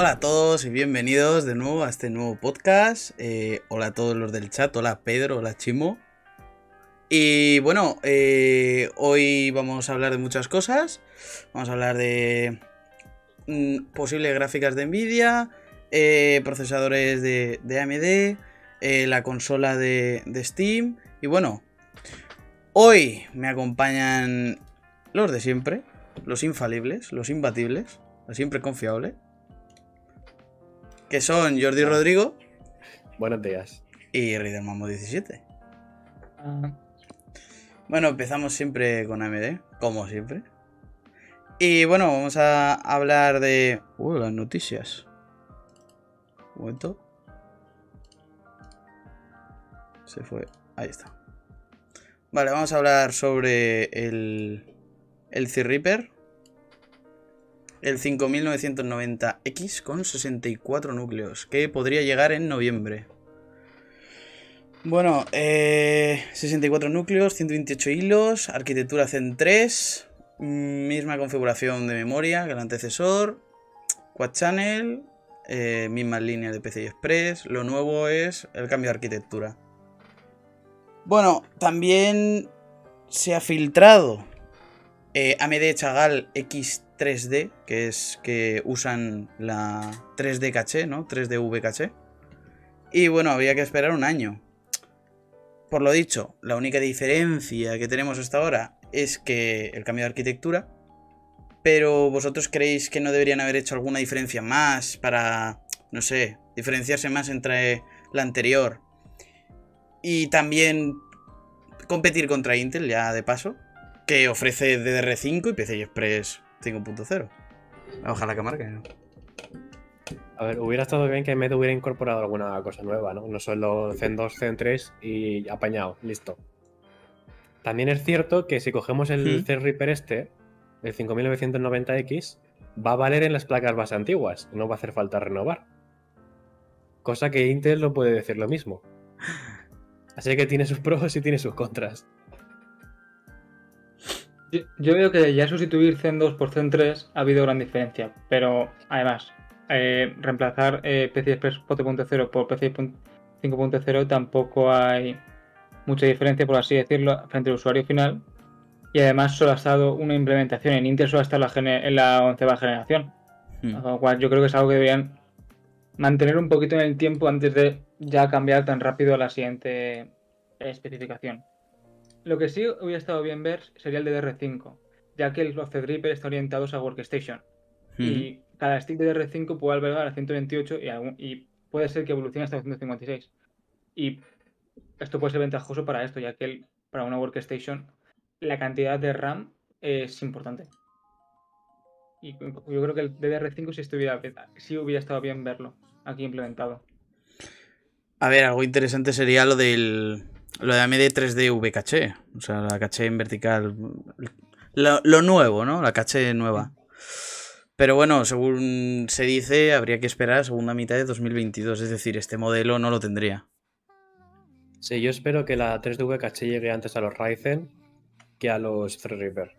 Hola a todos y bienvenidos de nuevo a este nuevo podcast. Eh, hola a todos los del chat, hola Pedro, hola Chimo. Y bueno, eh, hoy vamos a hablar de muchas cosas. Vamos a hablar de mm, posibles gráficas de Nvidia, eh, procesadores de, AMD, la consola de, de Steam. Y bueno, hoy me acompañan los de siempre, los infalibles, los imbatibles, los siempre confiables. Que son Jordi Rodrigo Buenos días. y Raider Mambo 17. Bueno, empezamos siempre con AMD, como siempre. Y bueno, vamos a hablar de. Uh, las noticias. Un momento. Se fue. Ahí está. Vale, vamos a hablar sobre el. El C-Reaper. El 5990X con 64 núcleos. Que podría llegar en noviembre. Bueno, eh, 64 núcleos, 128 hilos, arquitectura Zen 3, misma configuración de memoria que el antecesor, Quad Channel, eh, mismas líneas de PCI Express, lo nuevo es el cambio de arquitectura. Bueno, también se ha filtrado eh, AMD Chagal X3D, que es que usan la 3D caché, ¿no? 3DV caché. Y bueno, había que esperar un año. Por lo dicho, la única diferencia que tenemos hasta ahora es que el cambio de arquitectura. Pero vosotros creéis que no deberían haber hecho alguna diferencia más para, no sé, diferenciarse más entre la anterior. Y también competir contra Intel, ya de paso, que ofrece DDR5 y PCI Express 5.0. Baja la cámara que no. A ver, hubiera estado bien que AMD hubiera incorporado alguna cosa nueva, ¿no? No solo Zen 2, Zen 3 y apañado, listo. También es cierto que si cogemos el Hmm. Threadripper este, el 5990X, va a valer en las placas base antiguas, no va a hacer falta renovar. Cosa que Intel no puede decir lo mismo. Así que tiene sus pros y tiene sus contras. Yo, yo veo que ya sustituir Zen 2 por Zen 3 ha habido gran diferencia, pero además, eh, reemplazar eh, PCI Express 4.0 por PCI 5.0 tampoco hay mucha diferencia, por así decirlo, frente al usuario final. Y además solo ha estado una implementación, en Intel solo ha estado en la onceava generación. Con lo cual yo creo que es algo que deberían mantener un poquito en el tiempo antes de ya cambiar tan rápido a la siguiente especificación. Lo que sí hubiera estado bien ver sería el DDR5, ya que los Threadripper están orientados a Workstation. Y cada stick de DDR5 puede albergar a 128 y, algún- y puede ser que evolucione hasta 156. Y esto puede ser ventajoso para esto, ya que el- para una Workstation la cantidad de RAM es importante. Y yo creo que el DDR5 sí, estuviera, sí hubiera estado bien verlo aquí implementado. A ver, algo interesante sería lo del. Lo de AMD 3D V caché. O sea, la caché en vertical. Lo, lo nuevo, ¿no? La caché nueva. Pero bueno, según se dice, habría que esperar a segunda mitad de 2022. Es decir, este modelo no lo tendría. Sí, yo espero que la 3DV caché llegue antes a los Ryzen que a los Threadripper.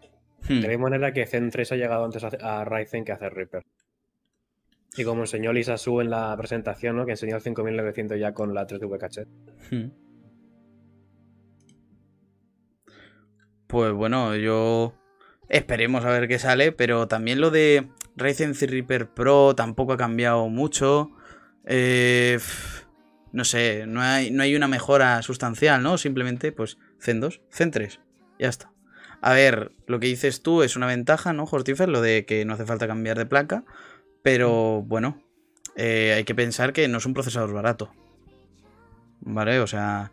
Hmm. De la misma manera que Zen 3 ha llegado antes a, Ryzen que a Threadripper. Y como enseñó Lisa Su en la presentación, ¿no? que enseñó el 5900 ya con la 3DV caché. Hmm. Pues bueno, yo esperemos a ver qué sale, pero también lo de Ryzen Threadripper Pro tampoco ha cambiado mucho. Eh, no sé, no hay, no hay una mejora sustancial, ¿no? Simplemente, pues, Zen 2, Zen 3, ya está. A ver, lo que dices tú es una ventaja, ¿no, Hortifer? Lo de que no hace falta cambiar de placa, pero bueno, eh, hay que pensar que no es un procesador barato. ¿Vale? O sea,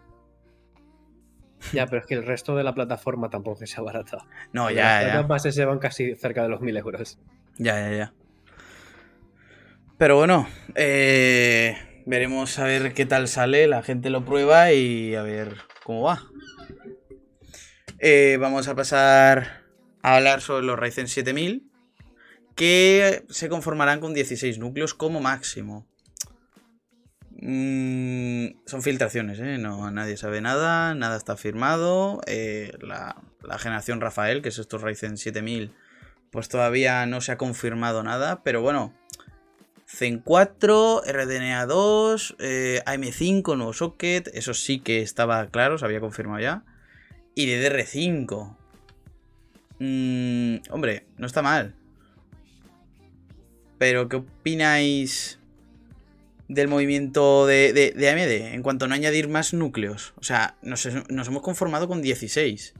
Ya, pero es que el resto de la plataforma tampoco que sea barata. no, Las ya, placas ya. bases se van casi cerca de los 1000 euros. Ya, ya, ya. Pero bueno, eh, veremos a ver qué tal sale, la gente lo prueba y a ver cómo va. Eh, vamos a pasar a hablar sobre los Ryzen 7000, que se conformarán con 16 núcleos como máximo. Mm, son filtraciones, ¿eh? No, nadie sabe nada, nada está firmado. eh, la, generación Rafael, que es estos Ryzen 7000, pues todavía no se ha confirmado nada, pero bueno, Zen 4, RDNA 2, eh, AM5, nuevo socket, eso sí que estaba claro, se había confirmado ya. Y DDR5. Mm, hombre, no está mal. Pero, ¿qué opináis del movimiento de, AMD en cuanto a no añadir más núcleos? O sea, nos, hemos conformado con 16.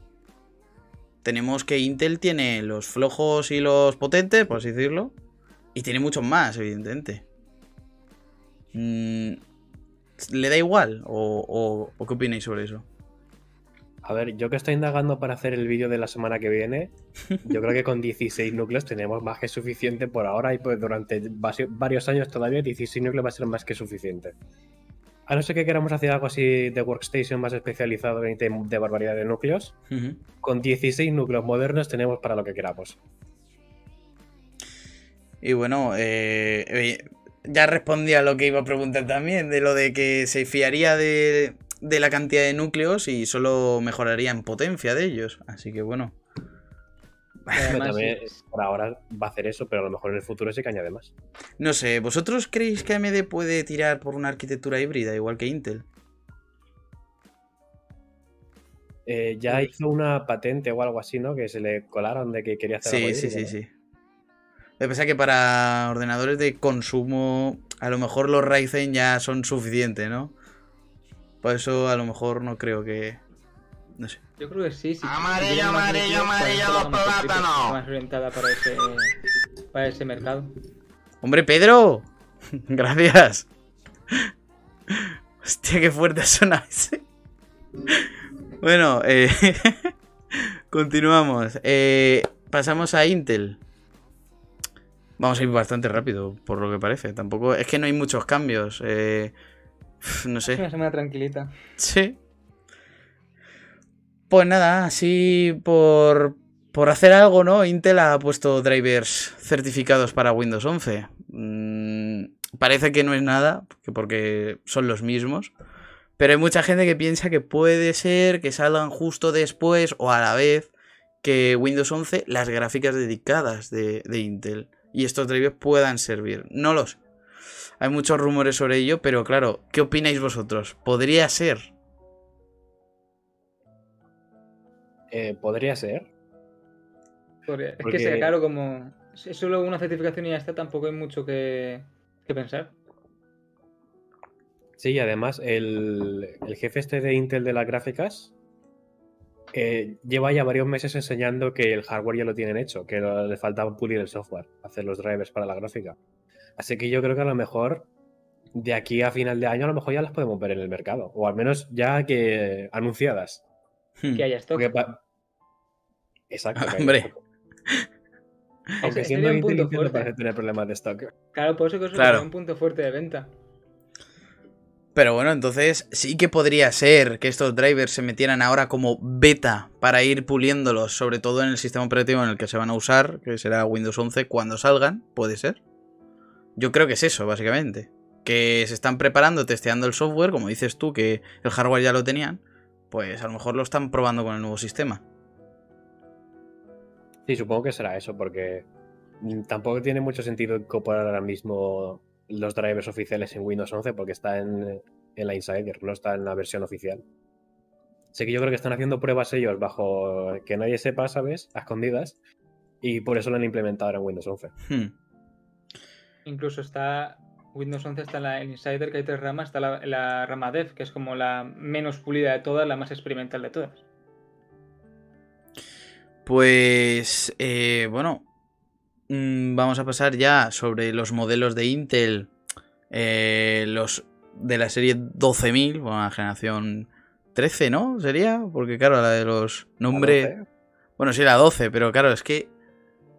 Tenemos que Intel tiene los flojos y los potentes, por así decirlo. Y tiene muchos más, evidentemente. Mm, ¿Le da igual? ¿O, o- o qué opináis sobre eso? A ver, yo que estoy indagando para hacer el vídeo de la semana que viene, yo creo que con 16 núcleos tenemos más que suficiente por ahora y pues durante varios años todavía 16 núcleos va a ser más que suficiente. A no ser que queramos hacer algo así de workstation más especializado de, barbaridad de núcleos, con 16 núcleos modernos tenemos para lo que queramos. Y bueno, eh, eh, ya respondí a lo que iba a preguntar también, de lo de que se fiaría de, de la cantidad de núcleos y solo mejoraría en potencia de ellos. Así que bueno. Además, También, por ahora va a hacer eso, pero a lo mejor en el futuro sí que añade más. No sé, ¿vosotros creéis que AMD puede tirar por una arquitectura híbrida igual que Intel? Eh, ya hizo una patente o algo así, ¿no? Que se le colaron de que quería hacer algo Sí, sí, híbrido, sí, ¿no? sí. Lo que pasa es que para ordenadores de consumo, a lo mejor los Ryzen ya son suficientes, ¿no? Por eso a lo mejor no creo que... No sé. Yo creo que sí. sí Amarillo, amarillo, amarillo, los plátanos. Más orientada para ese, para ese mercado. ¡Hombre, Pedro! Gracias. Hostia, qué fuerte suena ese. Bueno, eh, continuamos. Eh, pasamos a Intel. Vamos a ir bastante rápido, por lo que parece. Tampoco. Es que no hay muchos cambios. eh, no Es sé. una semana tranquilita. Sí. Pues nada, así por, por hacer algo, ¿no? Intel ha puesto drivers certificados para Windows 11. Mm, parece que no es nada, que porque son los mismos. Pero hay mucha gente que piensa que puede ser que salgan justo después o a la vez que Windows 11 las gráficas dedicadas de, de Intel. Y estos drivers puedan servir. No lo sé. Hay muchos rumores sobre ello, pero claro, ¿qué opináis vosotros? ¿Podría ser? Eh, podría ser. Porque Es Porque- que sea claro, como es solo una certificación y ya está, tampoco hay mucho que, que pensar. Sí, y además el, el jefe este de Intel de las gráficas eh, lleva ya varios meses enseñando que el hardware ya lo tienen hecho, que le faltaba pulir el software, hacer los drivers para la gráfica. Así que yo creo que a lo mejor de aquí a final de año a lo mejor ya las podemos ver en el mercado, o al menos ya que anunciadas. Hmm. Que haya stock. Pa- Exacto. que haya Hombre. stock. Aunque siendo sería un Intel, punto Intel no fuerte. parece tener problemas de stock. Claro, por eso que eso Claro. un punto fuerte de venta. Pero bueno, entonces sí que podría ser que estos drivers se metieran ahora como beta para ir puliéndolos, sobre todo en el sistema operativo en el que se van a usar, que será Windows 11 cuando salgan, puede ser. Yo creo que es eso, básicamente. Que se están preparando, testeando el software, como dices tú, que el hardware ya lo tenían, pues a lo mejor lo están probando con el nuevo sistema. Sí, supongo que será eso, porque tampoco tiene mucho sentido incorporar ahora mismo los drivers oficiales en Windows 11 porque está en, en la Insider, no está en la versión oficial. Sé que yo creo que están haciendo pruebas ellos bajo que nadie sepa, ¿sabes? A escondidas. Y por eso lo han implementado ahora en Windows 11. Hmm. Incluso está Windows 11 está en la Insider, que hay tres ramas. Está la, la rama Dev, que es como la menos pulida de todas, la más experimental de todas. Pues, eh, bueno, mm, vamos a pasar ya sobre los modelos de Intel, eh, los de la serie 12000, bueno, la generación 13, ¿no? Sería, porque claro, la de los nombres... Bueno, sí, la 12, pero claro, es que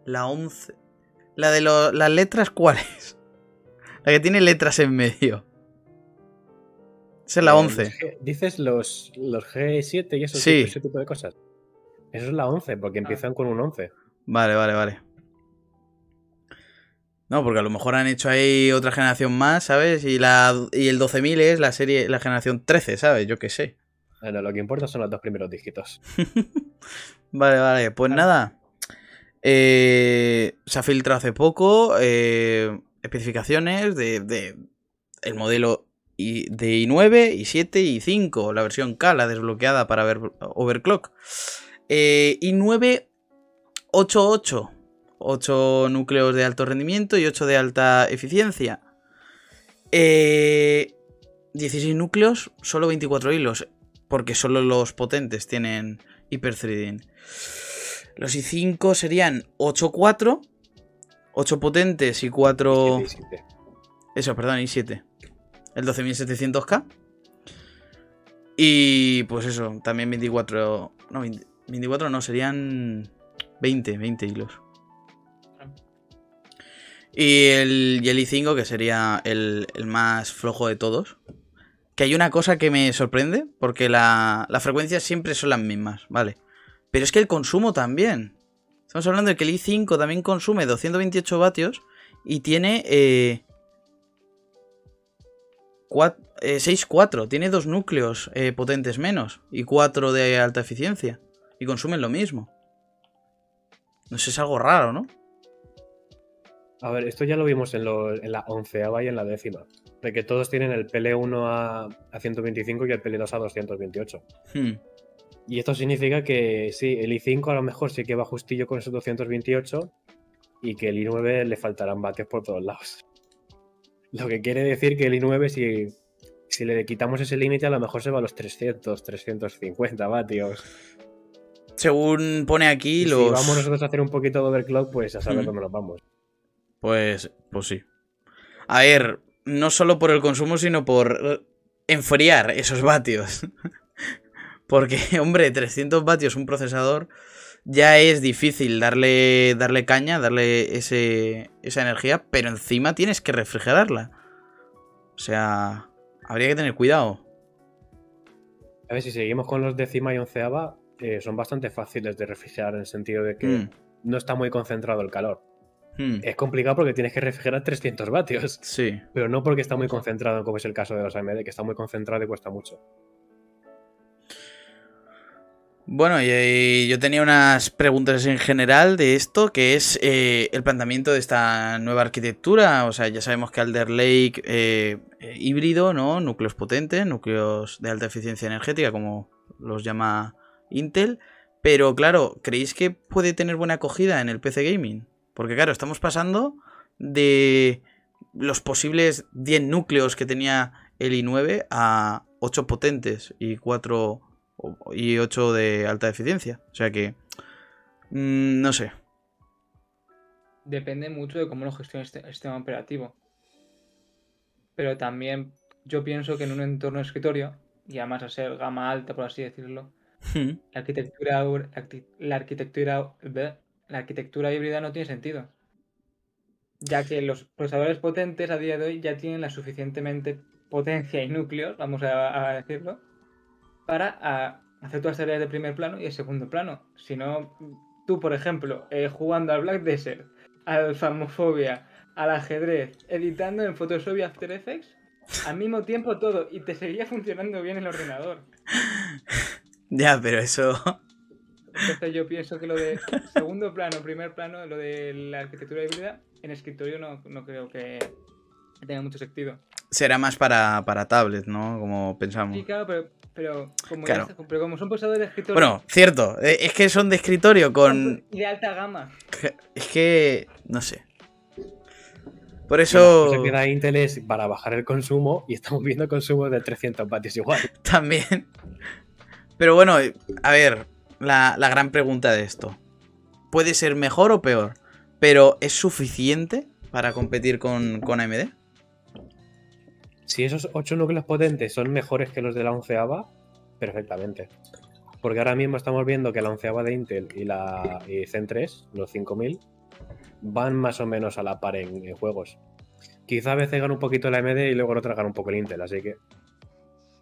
la 11... La de lo- las letras, ¿cuál es? La que tiene letras en medio. Esa es la Eh, 11. los G- Dices los, los G7 y eso, Sí. ese tipo de cosas. Eso es la 11, porque empiezan con un 11. Vale, vale, vale. No, porque a lo mejor han hecho ahí otra generación más, ¿sabes? Y, la, y el 12.000 es la serie, la generación 13, ¿sabes? Yo qué sé. Bueno, lo que importa son los dos primeros dígitos. Vale, vale. Pues Vale. nada. Eh, se ha filtrado hace poco. eh, especificaciones de, de el modelo I- de i9, i7 y i5, la versión K, la desbloqueada para ver overclock. Eh, i9 88, 8 núcleos de alto rendimiento y 8 de alta eficiencia. Eh, 16 núcleos, solo 24 hilos, porque solo los potentes tienen hyperthreading. Los i5 serían 8 4, 8 potentes y 4... 17. Eso, perdón, i7. El 12700K. Y pues eso, también 24. No, 20 24 no, serían 20, 20 hilos. Y el, y el i5, que sería el, el más flojo de todos. Que hay una cosa que me sorprende, porque la, las frecuencias siempre son las mismas, ¿vale? Pero es que el consumo también. Estamos hablando de que el i5 también consume 228 vatios y tiene eh, 6-4. Tiene dos núcleos eh, potentes menos y 4 de alta eficiencia. Y consumen lo mismo. No sé, es algo raro, ¿no? A ver, esto ya lo vimos en, lo- en la onceava y en la décima. De que todos tienen el PL1 a, a 125 y el PL2 a 228. Hmm. Y esto significa que sí, el i5 a lo mejor sí que va justillo con esos 228 y que el i9 le faltarán vatios por todos lados. Lo que quiere decir que el i9, si, si le quitamos ese límite, a lo mejor se va a los 300, 350 vatios. Según pone aquí, Y los. si vamos nosotros a hacer un poquito de overclock, pues a saber Mm. dónde nos vamos. Pues, pues sí. A ver, no solo por el consumo, sino por enfriar esos vatios. Porque, hombre, 300 vatios un procesador ya es difícil darle, darle caña, darle ese, esa energía, pero encima tienes que refrigerarla. O sea, habría que tener cuidado. A ver, si seguimos con los décima y onceava, eh, son bastante fáciles de refrigerar en el sentido de que Mm, no está muy concentrado el calor. mm, Es complicado porque tienes que refrigerar 300 vatios, Sí. pero no porque está muy concentrado, como es el caso de los AMD, que está muy concentrado y cuesta mucho. Bueno, y, yo tenía unas preguntas en general de esto, que es eh, el planteamiento de esta nueva arquitectura. O sea, ya sabemos que Alder Lake eh, eh, híbrido, ¿no? Núcleos potentes, núcleos de alta eficiencia energética, como los llama Intel. Pero claro, ¿creéis que puede tener buena acogida en el PC Gaming? Porque claro, estamos pasando de los posibles 10 núcleos que tenía el i9 a 8 potentes y 4 o- y 8 de alta eficiencia. O sea que. mm, no sé. Depende mucho de cómo lo gestione este sistema operativo. Pero también yo pienso que en un entorno de escritorio, y además a ser gama alta, por así decirlo, Hmm, la arquitectura, ur- arqui- la arquitectura, la arquitectura híbrida no tiene sentido. Ya que los procesadores potentes a día de hoy ya tienen la suficientemente potencia y núcleos, vamos a, a decirlo, para hacer todas las tareas de primer plano y de segundo plano. Si no, tú, por ejemplo, eh, jugando al Black Desert, al Phasmophobia, al ajedrez, editando en Photoshop y After Effects, al mismo tiempo todo, y te seguía funcionando bien el ordenador. Ya, pero eso. Entonces yo pienso que lo de segundo plano, primer plano, lo de la arquitectura híbrida, en escritorio no, no creo que tenga mucho sentido. será más para, para tablet, ¿no? Como pensamos. Sí, claro, pero, pero, como, Claro. ya pero como son procesadores de escritorio Bueno, cierto. eh, Es que son de escritorio con. y de alta gama, Es que. No sé. Por Lo eso. que se queda Intel es para bajar el consumo y estamos viendo consumos de 300 vatios igual. También. Pero bueno, a ver, la, la gran pregunta de esto. ¿Puede ser mejor o peor? Pero ¿es suficiente para competir con, con AMD? Si esos 8 núcleos potentes son mejores que los de la onceava, perfectamente. Porque ahora mismo estamos viendo que la onceava de Intel y la y Zen 3, los 5000, van más o menos a la par en, juegos. Quizá a veces gana un poquito la AMD y luego otras gana un poco el Intel, así que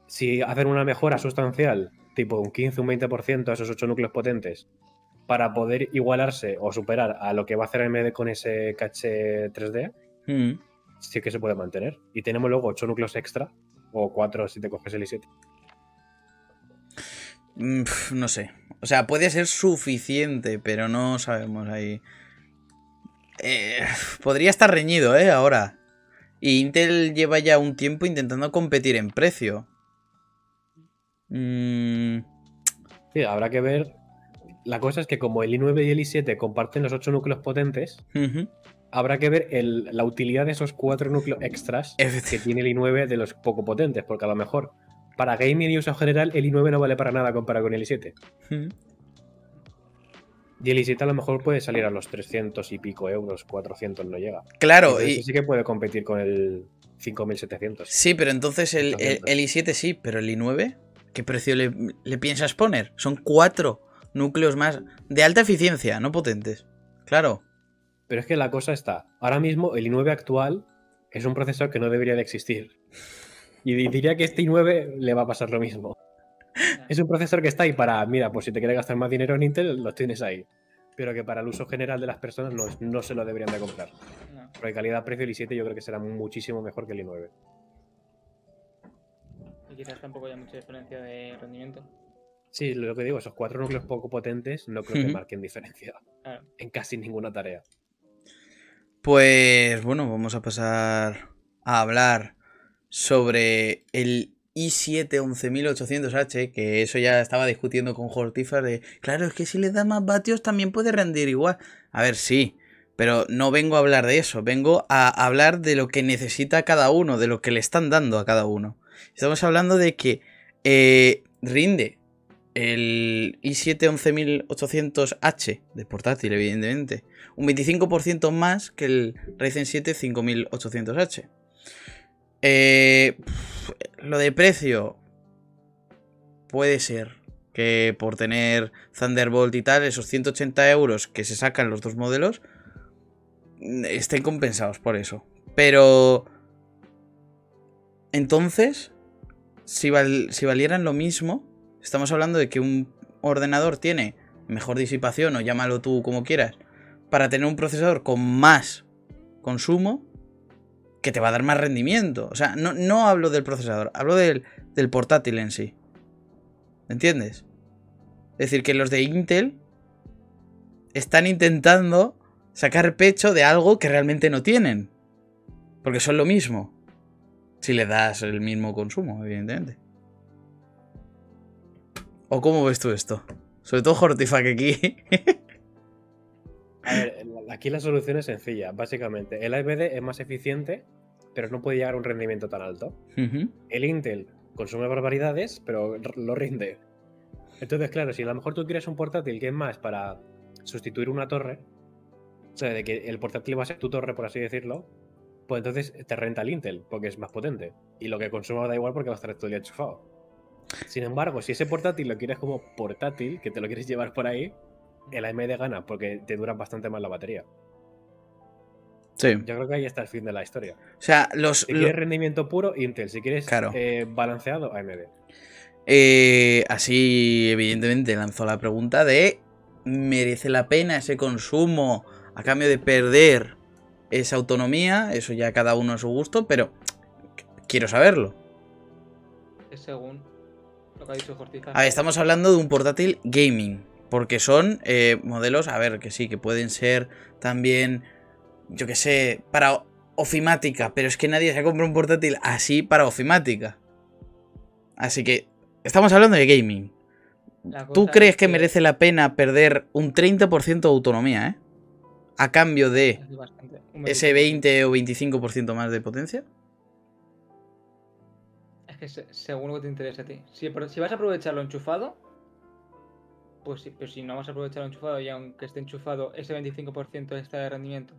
si hacen una mejora sustancial, tipo un 15, un 20% a esos 8 núcleos potentes, para poder igualarse o superar a lo que va a hacer AMD con ese caché 3D, Mm. Sí que se puede mantener. Y tenemos luego 8 núcleos extra, o 4 si te coges el i7. Mm, no sé. O sea, puede ser suficiente, pero no sabemos ahí. eh, podría estar reñido, ¿eh? Ahora. Y Intel lleva ya un tiempo intentando competir en precio. Mm, Sí, habrá que ver. La cosa es que como el i9 y el i7 comparten los 8 núcleos potentes, ujú. Habrá que ver el- la utilidad de esos 4 núcleos extras que tiene el i9 de los poco potentes, porque a lo mejor para gaming y uso general el i9 no vale para nada comparado con el i7. Ujú. Y el i7 a lo mejor puede salir a los 300 y pico euros, 400 no llega. Claro, Entonces y, sí que puede competir con el 5700. sí, pero entonces el, el- 800. el i7 sí, pero el i9, ¿qué precio le, le piensas poner? Son cuatro núcleos más de alta eficiencia, no potentes. Claro. Pero es que la cosa está, ahora mismo el i9 actual es un procesador que no debería de existir. Y di- diría que este i9 le va a pasar lo mismo. Es un procesador que está ahí para, mira, pues si te quieres gastar más dinero en Intel, lo tienes ahí. Pero que para el uso general de las personas no, no se lo deberían de comprar. No. Porque calidad-precio el i7 yo creo que será muchísimo mejor que el i9. Y quizás tampoco haya mucha diferencia de rendimiento. Sí, lo que digo, esos cuatro núcleos poco potentes no creo que marquen diferencia Claro. en casi ninguna tarea. Pues bueno, vamos a pasar a hablar sobre el i7 11800H, que eso ya estaba discutiendo con Hortifar claro, es que si le da más vatios también puede rendir igual. A ver, sí, pero no vengo a hablar de eso, vengo a hablar de lo que necesita cada uno, de lo que le están dando a cada uno. Estamos hablando de que eh, rinde el i7 11800H de portátil, evidentemente, un 25% más que el Ryzen 7 5800H. Eh, lo de precio puede ser que por tener Thunderbolt y tal, esos 180 euros que se sacan los dos modelos mm, estén compensados por eso. Pero entonces, si, val- si valieran lo mismo, estamos hablando de que un ordenador tiene mejor disipación o llámalo tú como quieras, para tener un procesador con más consumo que te va a dar más rendimiento. O sea, no, no hablo del procesador, hablo del, del portátil en sí. ¿Entiendes? Es decir, que los de Intel están intentando sacar pecho de algo que realmente no tienen. Porque son lo mismo. Si le das el mismo consumo, evidentemente. ¿O cómo ves tú esto? Sobre todo Hortifac aquí. A ver, aquí la solución es sencilla, básicamente. El AMD es más eficiente, pero no puede llegar a un rendimiento tan alto. El Intel consume barbaridades, pero lo rinde. Entonces, claro, si a lo mejor tú quieres un portátil que es más para sustituir una torre, o sea, de que el portátil va a ser tu torre, por así decirlo, pues entonces te renta el Intel, porque es más potente. Y lo que consuma da igual porque va a estar todo el día enchufado. Sin embargo, si ese portátil lo quieres como portátil, que te lo quieres llevar por ahí, el AMD gana, porque te dura bastante más la batería. Sí. Yo creo que ahí está el fin de la historia. O sea, los, Si lo- quieres rendimiento puro, Intel. Si quieres Claro. eh, balanceado, AMD. Eh, así, evidentemente, lanzó la pregunta de ¿merece la pena ese consumo a cambio de perder esa autonomía? Eso ya cada uno a su gusto, pero quiero saberlo. Es según lo que ha dicho Hortiza. A ver, estamos hablando de un portátil gaming, porque son eh, modelos, a ver, que sí, que pueden ser también, yo que sé, para ofimática, pero es que nadie se compra un portátil así para ofimática. Así que estamos hablando de gaming. ¿Tú crees es que merece la pena perder un 30% de autonomía, eh? A cambio de ese 20 o 25% más de potencia. Es que se- según lo que te interese a ti. Si, pero si vas a aprovecharlo enchufado, pues sí, pero si no vas a aprovecharlo enchufado y aunque esté enchufado, ese 25% extra de rendimiento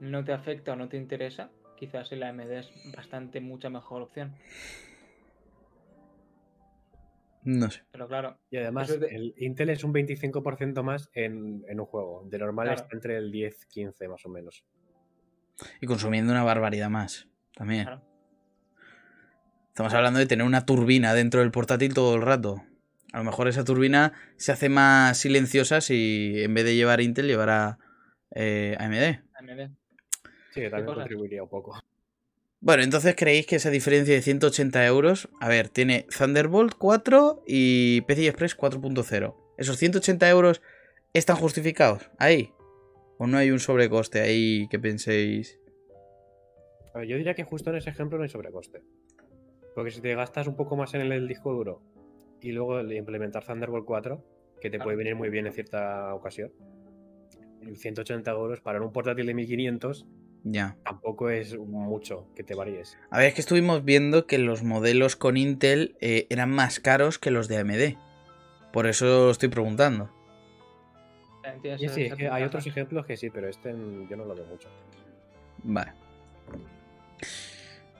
no te afecta o no te interesa, quizás el AMD es bastante mucha mejor opción. No sé. Pero claro, Y además, de- el Intel es un 25% más en, en un juego. De normal Claro. está entre el 10-15 más o menos. Y consumiendo una barbaridad más. También. Claro. Estamos hablando de tener una turbina dentro del portátil todo el rato. A lo mejor esa turbina se hace más silenciosa si en vez de llevar Intel llevara eh, AMD. AMD. Sí, que también contribuiría un poco. Bueno, entonces creéis que esa diferencia de 180 euros, a ver, tiene Thunderbolt 4 y PCI Express 4.0. ¿Esos 180 euros están justificados? Ahí. ¿O no hay un sobrecoste ahí que penséis? A ver, yo diría que justo en ese ejemplo no hay sobrecoste. Porque si te gastas un poco más en el disco duro y luego le implementar Thunderbolt 4, que te puede venir muy bien en cierta ocasión, 180 euros para un portátil de 1500 Ya. tampoco es mucho que te varíes. A ver, es que estuvimos viendo que los modelos con Intel eh, eran más caros que los de AMD. Por eso estoy preguntando. Eh, sí, es que hay otros ejemplos que sí, pero este mm, yo no lo veo mucho. Vale.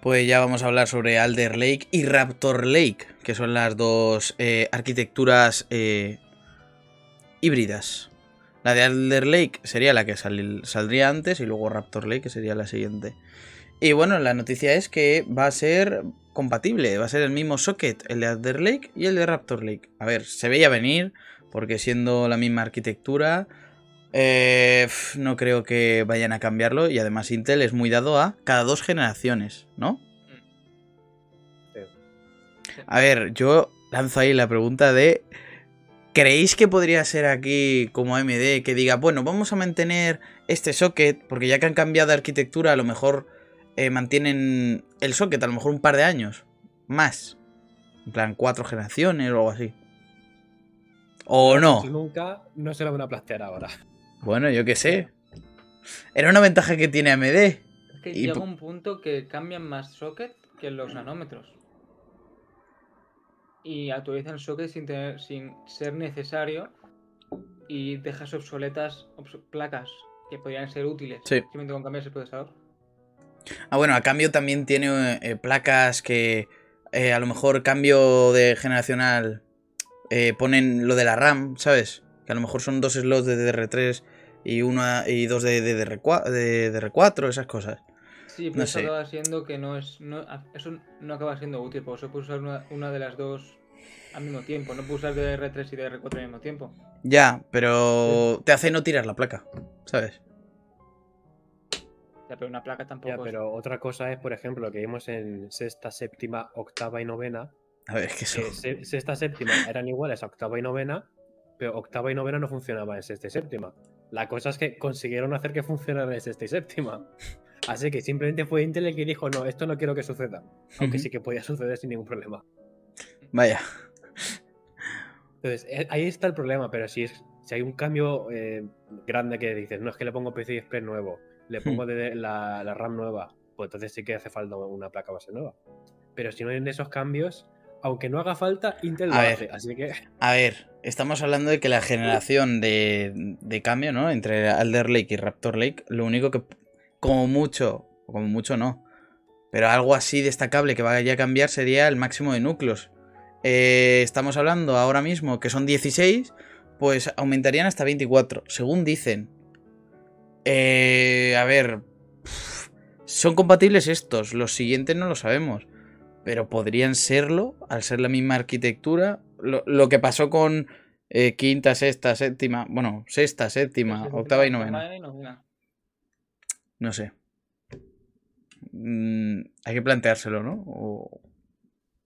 Pues ya vamos a hablar sobre Alder Lake y Raptor Lake, que son las dos eh, arquitecturas eh, híbridas. La de Alder Lake sería la que sal- saldría antes y luego Raptor Lake, que sería la siguiente. Y bueno, la noticia es que va a ser compatible, va a ser el mismo socket, el de Alder Lake y el de Raptor Lake. A ver, se veía venir, porque siendo la misma arquitectura, eh, no creo que vayan a cambiarlo y además Intel es muy dado a cada dos generaciones, ¿no? A ver, yo lanzo ahí la pregunta de ¿creéis que podría ser aquí como AMD que diga, bueno, vamos a mantener este socket porque ya que han cambiado de arquitectura a lo mejor eh, mantienen el socket a lo mejor un par de años más? En plan, cuatro generaciones o algo así. O no. Nunca, no se lo van a plantear ahora. Bueno, yo qué sé. Era una ventaja que tiene AMD. Es que Y llega un punto que cambian más socket que los nanómetros. Y actualizan socket sin, tener, sin ser necesario y dejas obsoletas obs- placas que podrían ser útiles Sí. simplemente con cambiar el procesador. Ah, bueno, a cambio también tiene eh, placas que eh, a lo mejor cambio de generacional eh, ponen lo de la RAM, ¿sabes? Que a lo mejor son dos slots de DDR3 y uno y dos de DDR4, de DDR4 esas cosas. Sí, pero No eso sé. acaba siendo que no es. No, eso no acaba siendo útil, porque eso puede usar una, una de las dos al mismo tiempo. No puede usar DR3 y DR4 al mismo tiempo. Ya, pero te hace no tirar la placa, ¿sabes? Ya, pero una placa tampoco. Ya, es- pero otra cosa es, por ejemplo, lo que vimos en sexta, séptima, octava y novena. A ver, es que se- sexta, séptima eran iguales a octava y novena, pero octava y novena no funcionaban en sexta y séptima. La cosa es que consiguieron hacer que funcionara en sexta y séptima. Así que simplemente fue Intel el que dijo, no, esto no quiero que suceda. Aunque sí que podía suceder sin ningún problema. Vaya. Entonces, eh, ahí está el problema, pero si, es, si hay un cambio eh, grande que dices, no es que le pongo PCI Express nuevo, le pongo de- la, la RAM nueva, pues entonces sí que hace falta una placa base nueva. Pero si no hay esos cambios, aunque no haga falta, Intel lo A ver. hace. Así que A ver, estamos hablando de que la generación de, de cambio, ¿no? Entre Alder Lake y Raptor Lake, lo único que, como mucho, como mucho no, pero algo así destacable que vaya a cambiar sería el máximo de núcleos. Eh, estamos hablando ahora mismo que son 16, pues aumentarían hasta 24, según dicen. Eh, a ver, son compatibles estos, los siguientes no lo sabemos pero podrían serlo al ser la misma arquitectura. Lo, lo que pasó con eh, quinta, sexta, séptima, bueno, sexta, séptima, octava y novena. y novena. No sé. Mm, hay que planteárselo, ¿no? O-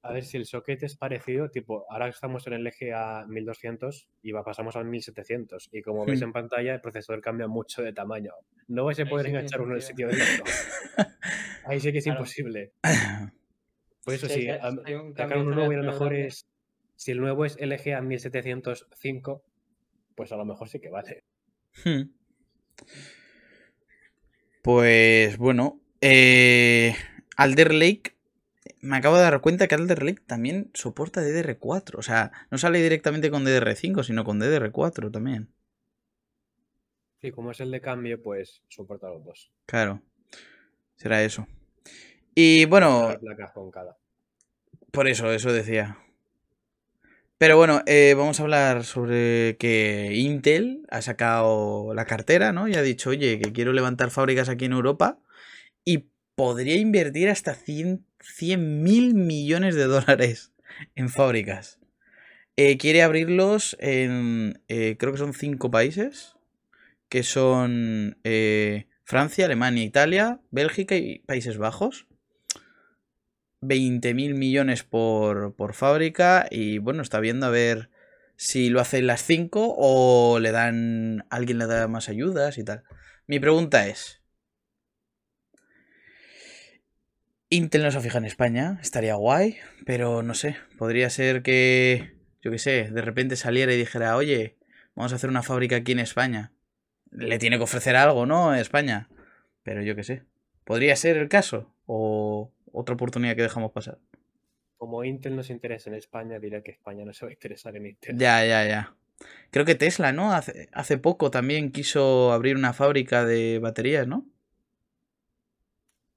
A ver si el socket es parecido, tipo, ahora estamos en el eje a 1200 y va, pasamos al 1700. Y como veis Hmm. en pantalla, el procesador cambia mucho de tamaño. No vais a poder enganchar uno en el sitio del otro. Ahí sí que es Claro. imposible. Por eso, Sí, si un sacar cambio uno nuevo y a lo mejor grande. es. Si el nuevo es LG a 1705, pues a lo mejor sí que vale. Hmm. Pues bueno, eh, Alder Lake, me acabo de dar cuenta que Alder Lake también soporta DDR4, o sea, no sale directamente con DDR5, sino con DDR4 también. Y como es el de cambio, pues soporta los dos. Claro, será eso. Y bueno, Hay placas con cada. Por eso, eso decía. Pero bueno, eh, vamos a hablar sobre que Intel ha sacado la cartera, ¿no? Y ha dicho, oye, que quiero levantar fábricas aquí en Europa y podría invertir hasta 100 mil millones de dólares en fábricas. Eh, quiere abrirlos en, eh, creo que son cinco países, que son Francia, Alemania, Italia, Bélgica y Países Bajos. 20 mil millones por, por fábrica y bueno, está viendo a ver si lo hacen las 5 o le dan. alguien le da más ayudas y tal. Mi pregunta es. Intel no se fija en España, estaría guay, pero no sé, podría ser que, yo qué sé, de repente saliera y dijera, oye, vamos a hacer una fábrica aquí en España. Le tiene que ofrecer algo, ¿no? España. Pero yo qué sé. ¿Podría ser el caso? ¿O otra oportunidad que dejamos pasar? Como Intel no se interesa en España, diré que España no se va a interesar en Intel. Ya, ya, ya. Creo que Tesla, ¿no? Hace, hace poco también quiso abrir una fábrica de baterías, ¿no?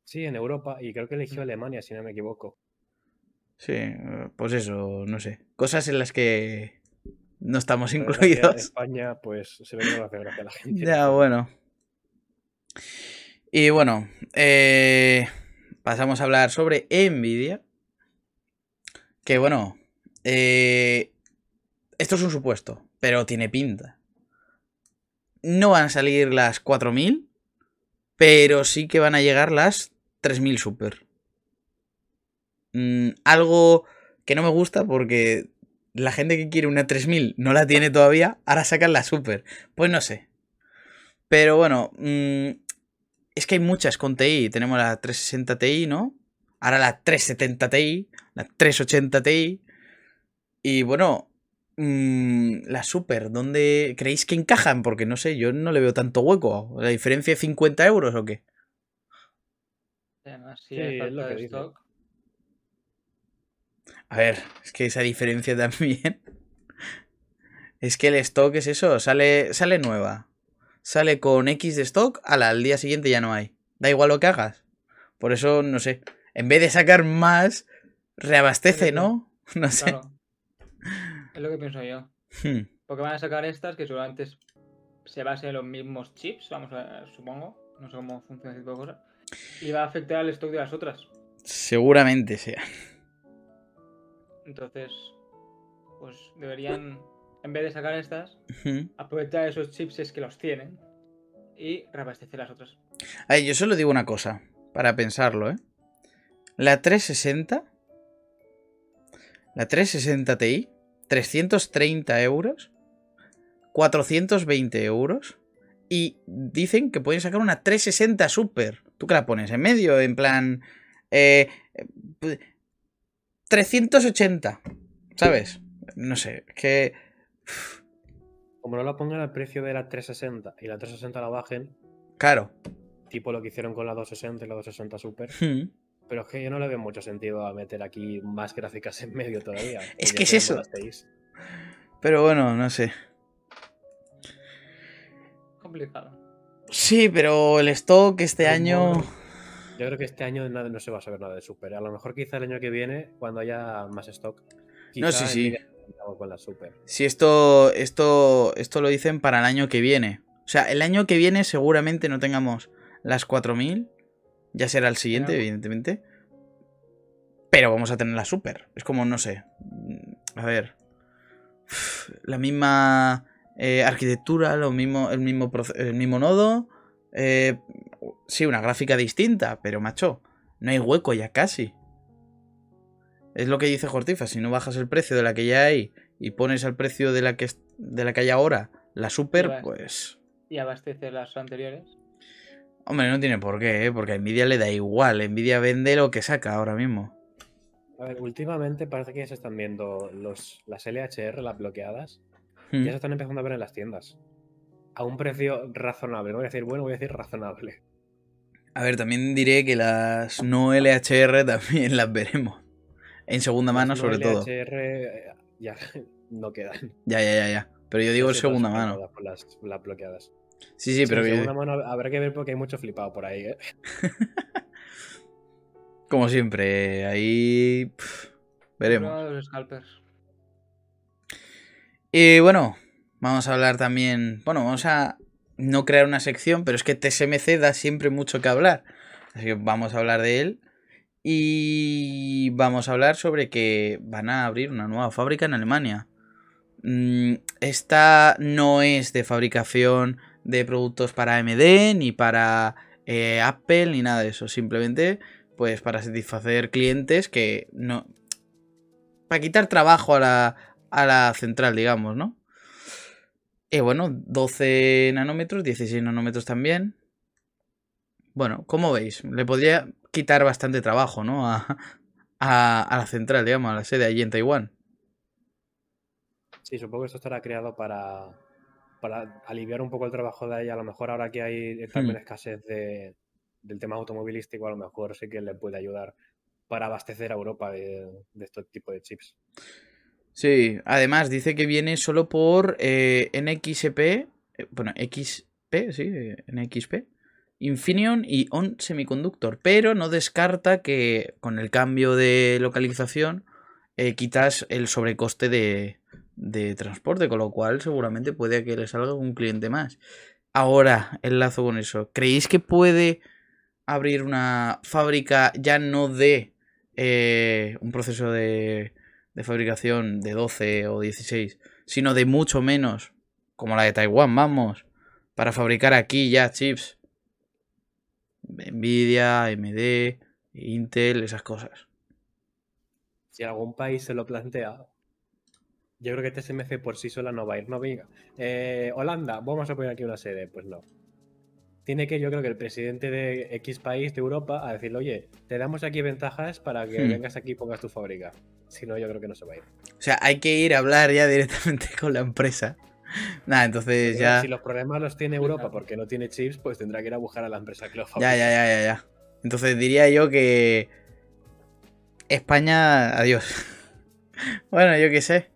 Sí, en Europa, y creo que eligió Alemania, si no me equivoco. Sí, eh, pues eso, no sé. Cosas en las que no estamos que En incluidos. España, pues se ve que no hace gracia a la gente. Ya, bueno. Y bueno, eh, pasamos a hablar sobre Nvidia. Que bueno, eh, esto es un supuesto, pero tiene pinta. No van a salir las 4000, pero sí que van a llegar las 3000 Super. Mm, algo que no me gusta porque la gente que quiere una 3000 no la tiene todavía, ahora sacan la Super. Pues no sé. Pero bueno, mm, es que hay muchas con TI. Tenemos la 360 Ti, ¿no? Ahora la 370 Ti, la 380 Ti. Y bueno, mm, la Super, ¿dónde creéis que encajan? Porque no sé, yo no le veo tanto hueco. ¿La diferencia es 50 euros o qué? Sí, hay es lo que stock. A ver, es que esa diferencia también. Es que el stock es eso, sale, sale nueva. Sale con X de stock, ala, al día siguiente ya no hay. Da igual lo que hagas. Por eso, no sé. En vez de sacar más, reabastece, ¿no? No sé. Claro. Es lo que pienso yo. Hmm. Porque van a sacar estas que seguramente se basen en los mismos chips, vamos a supongo. No sé cómo funciona ese tipo de cosas. Y va a afectar al stock de las otras. Seguramente sea. Entonces, pues deberían, en vez de sacar estas, aprovechar esos chips es que los tienen y reabastecer las otras. A ver, yo solo digo una cosa, para pensarlo, ¿eh? La 360, la 360 Ti, 330 euros, 420 euros, y dicen que pueden sacar una 360 Super. ¿Tú qué la pones? ¿En medio? En plan... eh, eh, pu- 380, ¿sabes? No sé, que... Como no la pongan al precio de la 360 y la 360 la bajen, Claro. tipo lo que hicieron con la 260 y la 260 Super, Hmm. pero es que yo no le veo mucho sentido a meter aquí más gráficas en medio todavía. Es que es eso. Pero bueno, no sé. Complicado. Sí, pero el stock este año... Yo creo que este año nada- no se va a saber nada de Super. A lo mejor quizá el año que viene, cuando haya más stock. No, sí, sí. Con la Super. Si esto, esto, esto lo dicen para el año que viene. O sea, el año que viene seguramente no tengamos las 4000. Ya será el siguiente, evidentemente. Pero vamos a tener la super. Es como, no sé. mm, A ver. La misma eh, arquitectura, lo mismo, el, mismo el mismo nodo. eh, sí, una gráfica distinta, pero macho, no hay hueco ya casi. Es lo que dice Jortifa, si no bajas el precio de la que ya hay y pones al precio de la que, de la que hay ahora la super, pues... Y abastecer las anteriores. Hombre, no tiene por qué, ¿eh? porque a Nvidia le da igual. Nvidia vende lo que saca ahora mismo. A ver, últimamente parece que ya se están viendo los, las LHR, las bloqueadas, Hmm. ya se están empezando a ver en las tiendas. A un precio razonable. No voy a decir bueno, voy a decir razonable. A ver, también diré que las no LHR también las veremos. En segunda mano, sobre no todo. LHR eh, ya no quedan. Ya, ya, ya, ya. Pero yo digo en segunda mano. Las, las bloqueadas. Sí, sí, pero en segunda mano habrá que ver porque hay mucho flipado por ahí, ¿eh? como siempre, ahí veremos. Y bueno, vamos a hablar también. Bueno, vamos a no crear una sección, pero es que TSMC da siempre mucho que hablar. Así que vamos a hablar de él. Y vamos a hablar sobre que van a abrir una nueva fábrica en Alemania. Mm, Esta no es de fabricación de productos para AMD, ni para eh, Apple, ni nada de eso. Simplemente, pues para satisfacer clientes que no. Para quitar trabajo a la, a la central, digamos, ¿no? Y bueno, 12 nanómetros, 16 nanómetros también. Bueno, ¿cómo veis? Le podría quitar bastante trabajo, ¿no? A, a, la central, digamos, a la sede allí en Taiwán. Sí, supongo que esto estará creado para, para aliviar un poco el trabajo de ahí. A lo mejor ahora que hay también hmm. escasez de, del tema automovilístico, a lo mejor sí que le puede ayudar para abastecer a Europa de, de este tipo de chips. Sí, además dice que viene solo por eh, NXP, eh, bueno, XP, sí, NXP, Infineon y On Semiconductor, pero no descarta que con el cambio de localización eh, quitas el sobrecoste de, transporte, con lo cual seguramente puede que le salga un cliente más. Ahora, enlazo con eso. ¿Creéis que puede abrir una fábrica ya no de eh, un proceso de, de fabricación de 12 o 16, sino de mucho menos, como la de Taiwán, vamos, para fabricar aquí ya chips? Nvidia, AMD, Intel, esas cosas. Si algún país se lo plantea, yo creo que TSMC por sí sola no va a ir. No venga. Eh, Holanda, vamos a poner aquí una sede. Pues no. Tiene que, yo creo que el presidente de X país de Europa a decirle, oye, te damos aquí ventajas para que hmm. vengas aquí y pongas tu fábrica. Si no, yo creo que no se va a ir. O sea, hay que ir a hablar ya directamente con la empresa. Nada, entonces ya. Si los problemas los tiene Europa porque no tiene chips, pues tendrá que ir a buscar a la empresa que lo fabrica. Ya, ya, ya, ya, ya. Entonces diría yo que. España, adiós. bueno, yo qué sé.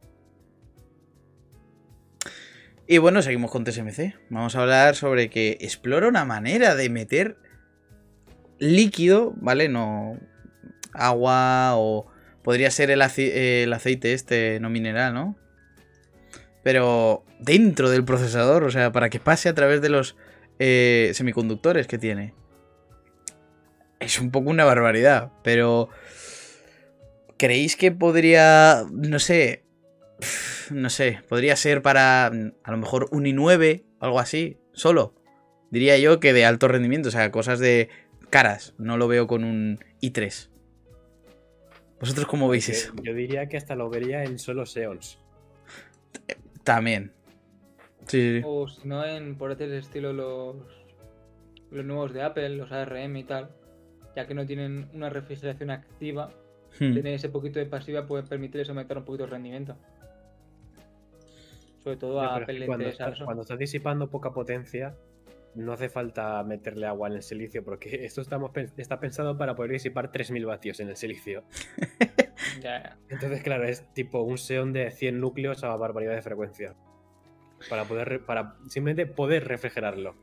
Y bueno, seguimos con TSMC. Vamos a hablar sobre que explora una manera de meter líquido, ¿vale? No agua o podría ser el, aceite este no mineral, ¿no? Pero dentro del procesador, o sea, para que pase a través de los eh, semiconductores que tiene. Es un poco una barbaridad, pero... ¿Creéis que podría, no sé, no sé, podría ser para mm, a lo mejor un i9, algo así, solo. Diría yo que de alto rendimiento, o sea, cosas de caras. No lo veo con un i3. ¿Vosotros cómo veis eso? Yo diría que hasta lo vería en solo Xeons. También. Sí, O si no, en por este estilo los, los nuevos de Apple, los ARM y tal, ya que no tienen una refrigeración activa, hmm. tener ese poquito de pasiva puede permitirles aumentar un poquito el rendimiento. Sobre todo a cuando, cuando estás disipando poca potencia, no hace falta meterle agua en el silicio, porque esto estamos, está pensado para poder disipar 3000 vatios en el silicio. Entonces, claro, es tipo un seón de 100 núcleos a barbaridad de frecuencia. Para poder, para simplemente poder refrigerarlo.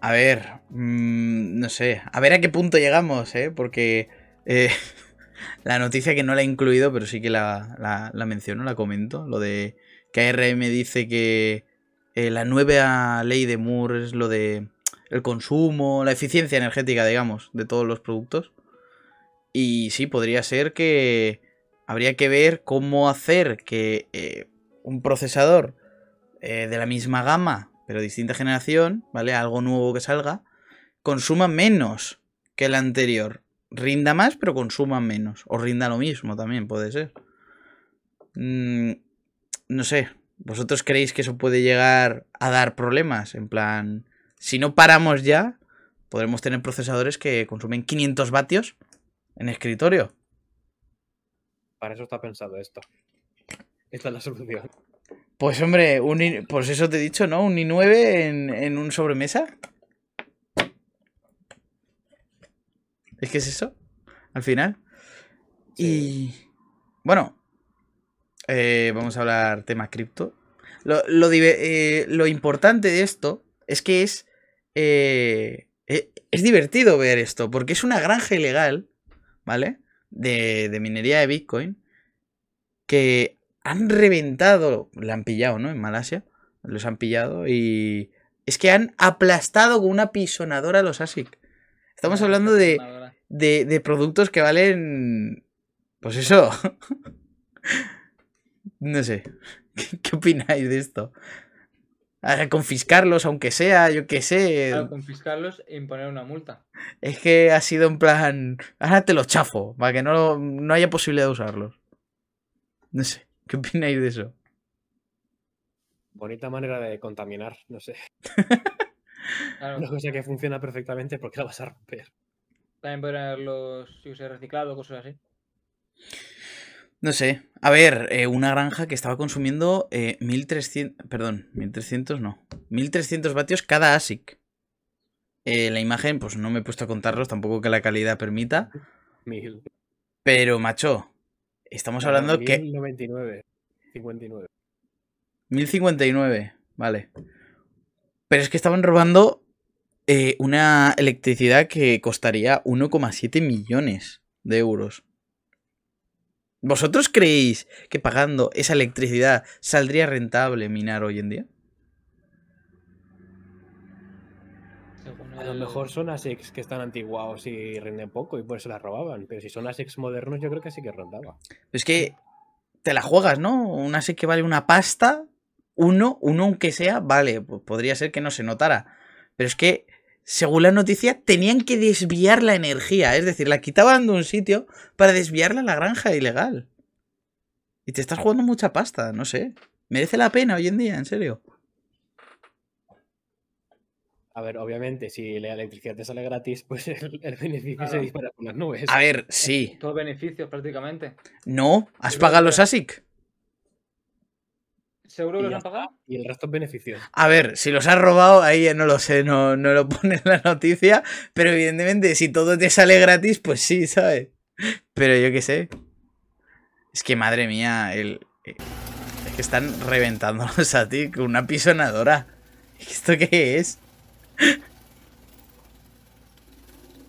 A ver, mm, no sé, a ver a qué punto llegamos, ¿eh? Porque eh, la noticia que no la he incluido, pero sí que la, la, menciono, la comento. Lo de que ARM dice que eh, la nueva ley de Moore es lo de el consumo, la eficiencia energética, digamos, de todos los productos. Y sí, podría ser que habría que ver cómo hacer que eh, un procesador eh, de la misma gama, pero distinta generación, ¿vale? Algo nuevo que salga, consuma menos que el anterior rinda más, pero consuma menos. O rinda lo mismo también, puede ser. Mm, no sé. ¿Vosotros creéis que eso puede llegar a dar problemas? En plan, si no paramos ya, podremos tener procesadores que consumen 500 vatios en escritorio. Para eso está pensado esto. Esta es la solución. Pues hombre, un pues eso te he dicho, ¿no? Un i9 en, en un sobremesa. Es que es eso, al final. Y bueno, eh, vamos a hablar tema cripto. Eh, lo, importante de esto es que es, eh, es divertido ver esto, porque es una granja ilegal, ¿vale? De, de minería de Bitcoin, que han reventado, la han pillado, ¿no? En Malasia, los han pillado y es que han aplastado con una pisonadora a los ASIC. Estamos hablando de, de, productos que valen. Pues eso. no sé. ¿Qué, opináis de esto? A confiscarlos, aunque sea, yo qué sé. A confiscarlos e imponer una multa. Es que ha sido en plan. Ahora te los chafo, para que no, no haya posibilidad de usarlos. No sé, ¿qué opináis de eso? Bonita manera de contaminar, no sé. Claro, Una cosa que funciona perfectamente porque la vas a romper. también podrían haberlos si hubiese reciclado, cosas así. No sé. A ver, eh, una granja que estaba consumiendo eh, 1300. Perdón, 1300 no. 1300 vatios cada ASIC. Eh, la imagen, pues no me he puesto a contarlos, tampoco que la calidad permita. Mil. Pero, macho, estamos hablando que. 1099. 59. 1059, vale. Pero es que estaban robando eh, una electricidad que costaría 1,7 millones de euros. ¿Vosotros creéis que pagando esa electricidad saldría rentable minar hoy en día? A lo mejor son ASICs que están antiguados y rinden poco y por eso las robaban. Pero si son ASICs modernos, yo creo que sí que rondaba. Es que te la juegas, ¿no? Una sé que vale una pasta. Uno, uno aunque sea, vale, pues podría ser que no se notara. Pero es que, según la noticia, tenían que desviar la energía. Es decir, la quitaban de un sitio para desviarla a la granja ilegal. Y te estás jugando mucha pasta, no sé. Merece la pena hoy en día, en serio. A ver, obviamente, si la electricidad te sale gratis, pues el, el beneficio se dispara por las nubes. A ver, sí. Todo beneficios prácticamente. No, ¿has pagado los ASIC? ¿Seguro que los han pagado? Y el resto es beneficios. A ver, si los has robado, ahí ya no lo sé, no, no lo pone en la noticia. Pero evidentemente, si todo te sale gratis, pues sí, ¿sabes? Pero yo qué sé. Es que madre mía, el. eh, Es que están reventándolos a ti con una pisonadora. ¿Esto qué es?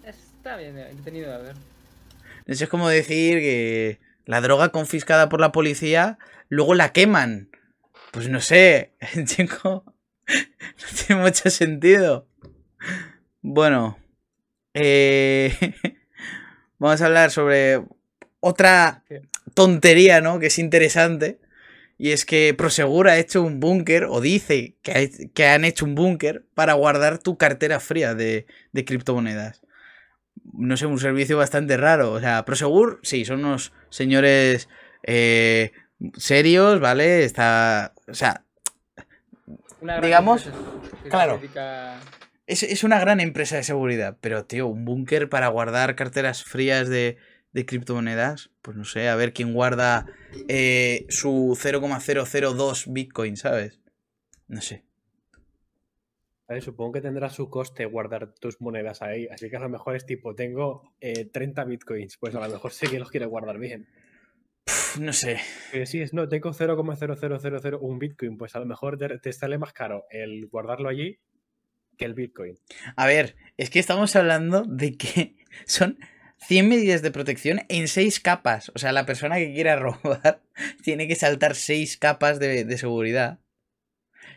Está bien, entretenido de ver. Eso es como decir que la droga confiscada por la policía, luego la queman. Pues no sé, chico. No tiene mucho sentido. Bueno. eh, vamos a hablar sobre otra tontería, ¿no? Que es interesante. Y es que Prosegur ha hecho un búnker, o dice que, que han hecho un búnker para guardar tu cartera fría de, de criptomonedas no sé, un servicio bastante raro. O sea, Prosegur, sí, son unos señores eh, serios, ¿vale? Está. O sea, Una gran Digamos, que claro. es, es una gran empresa de seguridad. Pero, tío, un búnker para guardar carteras frías de, de criptomonedas. Pues no sé, a ver quién guarda eh, su 0,002 Bitcoin, ¿sabes? No sé. A ver, supongo que tendrá su coste guardar tus monedas ahí. Así que a lo mejor es tipo, tengo eh, 30 bitcoins. Pues a lo mejor sí que los quiere guardar bien. No sé. Si es, no, tengo 0,00001 bitcoin. Pues a lo mejor te, te sale más caro el guardarlo allí que el bitcoin. A ver, es que estamos hablando de que son 100 medidas de protección en 6 capas. O sea, la persona que quiera robar tiene que saltar 6 capas de, de seguridad.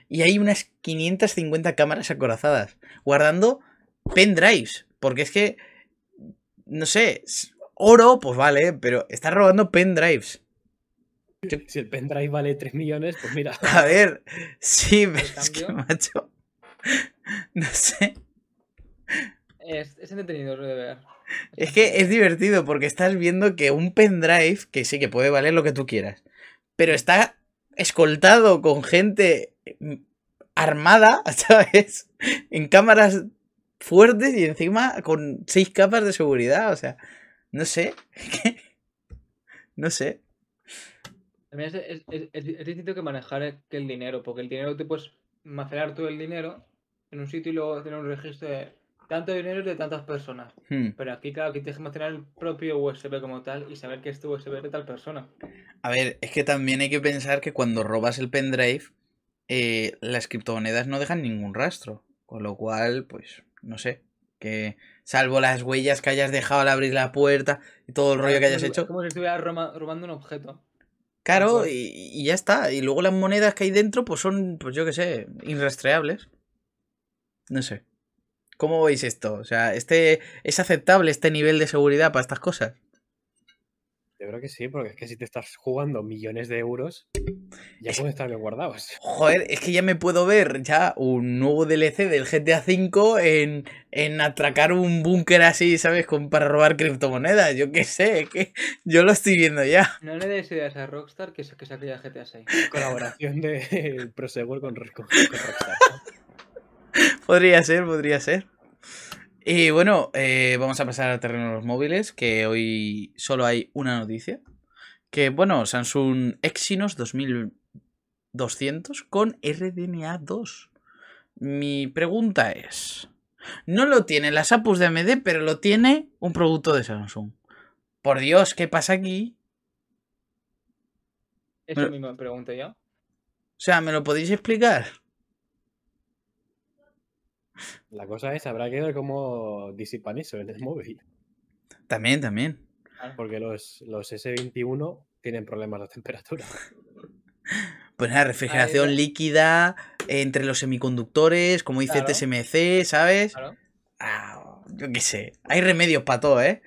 Y hay unas 550 cámaras acorazadas, guardando pendrives. Porque es que, no sé, oro, pues vale, pero está robando pendrives. Si el pendrive vale 3 millones, pues mira. A ver, sí, pero es que, macho, no sé. Es, es entretenido de ver. Es que es divertido porque estás viendo que un pendrive, que sí que puede valer lo que tú quieras, pero está escoltado con gente mm, armada, ¿sabes? En cámaras fuertes y encima con seis capas de seguridad, o sea, no sé. No sé. También es, es, es- es- distinto que manejar el, que el dinero, porque el dinero te puedes macerar todo el dinero en un sitio y luego tener un registro de tanto dinero de tantas personas. Hmm. Pero aquí, claro, aquí tienes que almacenar el propio USB como tal y saber que este USB es de tal persona. A ver, es que también hay que pensar que cuando robas el pendrive, eh, las criptomonedas no dejan ningún rastro. Con lo cual, pues, no sé. Que salvo las huellas que hayas dejado al abrir la puerta y todo el rollo que hayas hecho. Como si estuvieras robando un objeto. Claro, y ya está. Y luego las monedas que hay dentro, pues son, pues yo qué sé, irrastreables. No sé. ¿Cómo veis esto? O sea, este ¿es aceptable este nivel de seguridad para estas cosas? Yo creo que sí, porque es que si te estás jugando millones de euros, ya Es- pueden estar bien guardados. Joder, es que ya me puedo ver ya un nuevo DLC del GTA V en, en atracar un búnker así, ¿sabes? Con, para robar criptomonedas. Yo qué sé, es que yo lo estoy viendo ya. No le des ideas a Rockstar que, que saque ya GTA 6. Colaboración de Prosegur con, con, con Rockstar. Podría ser, podría ser. Y bueno, eh, vamos a pasar al terreno de los móviles, que hoy solo hay una noticia. Que bueno, Samsung Exynos 2200 con RDNA 2. Mi pregunta es, no lo tiene las APUs de AMD, pero lo tiene un producto de Samsung. Por Dios, ¿qué pasa aquí? Eso mismo me pregunto yo. O sea, ¿me lo podéis explicar? La cosa es, habrá que ver cómo disipan eso en el móvil. También, también. Porque los, los S21 tienen problemas de temperatura. Pues nada, refrigeración Ahí líquida entre los semiconductores, como dice Claro. TSMC, ¿sabes? Claro. Ah, yo qué sé. Hay remedios para todo, ¿eh?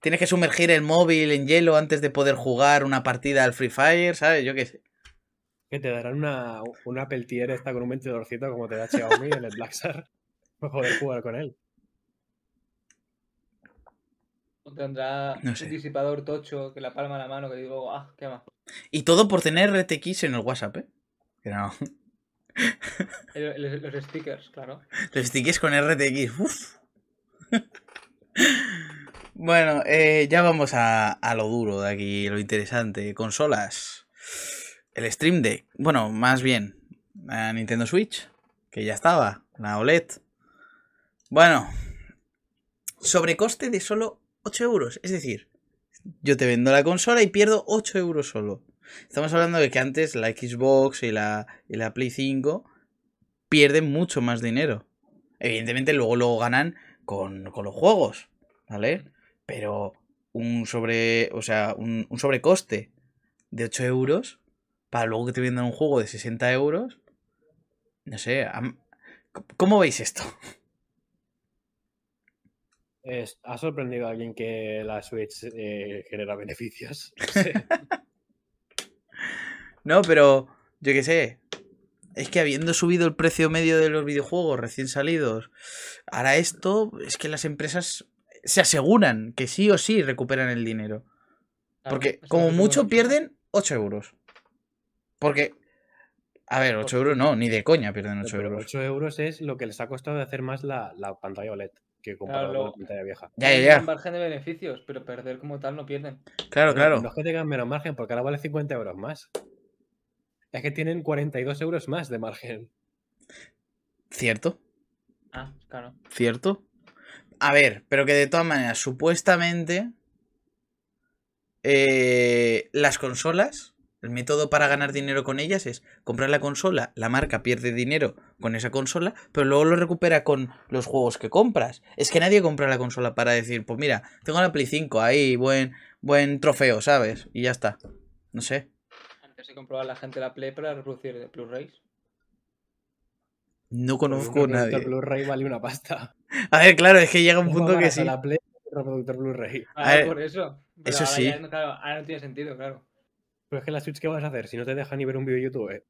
Tienes que sumergir el móvil en hielo antes de poder jugar una partida al Free Fire, ¿sabes? Yo qué sé. Que te darán una, una Peltier esta con un ventiladorcito como te da Xiaomi en el Blackstar. Para poder jugar con él. O tendrá No sé. un disipador tocho que la palma en la mano que digo, ah, qué más. Y todo por tener RTX en el WhatsApp, ¿eh? Que no. Los stickers, claro. Los stickers con RTX. Uf. bueno, eh, ya vamos a, a lo duro de aquí, lo interesante. Consolas. El Stream Deck. Bueno, más bien, la Nintendo Switch, que ya estaba, la OLED. Bueno, sobrecoste de solo 8 euros. Es decir, yo te vendo la consola y pierdo 8 euros solo. Estamos hablando de que antes la Xbox y la, y la Play 5 pierden mucho más dinero. Evidentemente luego lo ganan con, con los juegos, ¿vale? Pero un sobre, o sea, un, un sobrecoste de 8 euros para luego que te vendan un juego de 60 euros. No sé, ¿cómo veis esto? Es- ¿Ha sorprendido a alguien que la Switch eh, genera beneficios? No pero yo qué sé. Es que habiendo subido el precio medio de los videojuegos recién salidos, ahora esto es que las empresas se aseguran que sí o sí recuperan el dinero. Porque como mucho pierden 8 euros. Porque, a ver, 8 euros no, ni de coña pierden 8 Pero euros. 8 euros es lo que les ha costado de hacer más la, la pantalla OLED que comparado Claro, con la pantalla vieja. Ya, ya, Tienen ya. margen de beneficios, pero perder como tal no pierden. Claro, claro. No es que tengan menos margen, porque ahora vale 50 euros más. Es que tienen 42 euros más de margen. Cierto, Ah, claro. cierto. A ver, pero que de todas maneras, supuestamente, eh, las consolas, el método para ganar dinero con ellas es comprar la consola, la marca pierde dinero con esa consola, pero luego lo recupera con los juegos que compras. Es que nadie compra la consola para decir, pues mira, tengo la Play 5 ahí, buen, buen trofeo, ¿sabes? Y ya está. No sé. Antes se compraba la gente la Play para reproducir Blu-rays. No Porque conozco a nadie. Blu-ray vale una pasta. A ver, claro, es que llega un punto que sí. La Play reproductor Blu-ray. Ah, ver, por eso. Pero eso ahora sí. ya no- claro, ahora no tiene sentido, claro. Pero es que la Switch, ¿qué vas a hacer? Si no te deja ni ver un vídeo de YouTube. eh.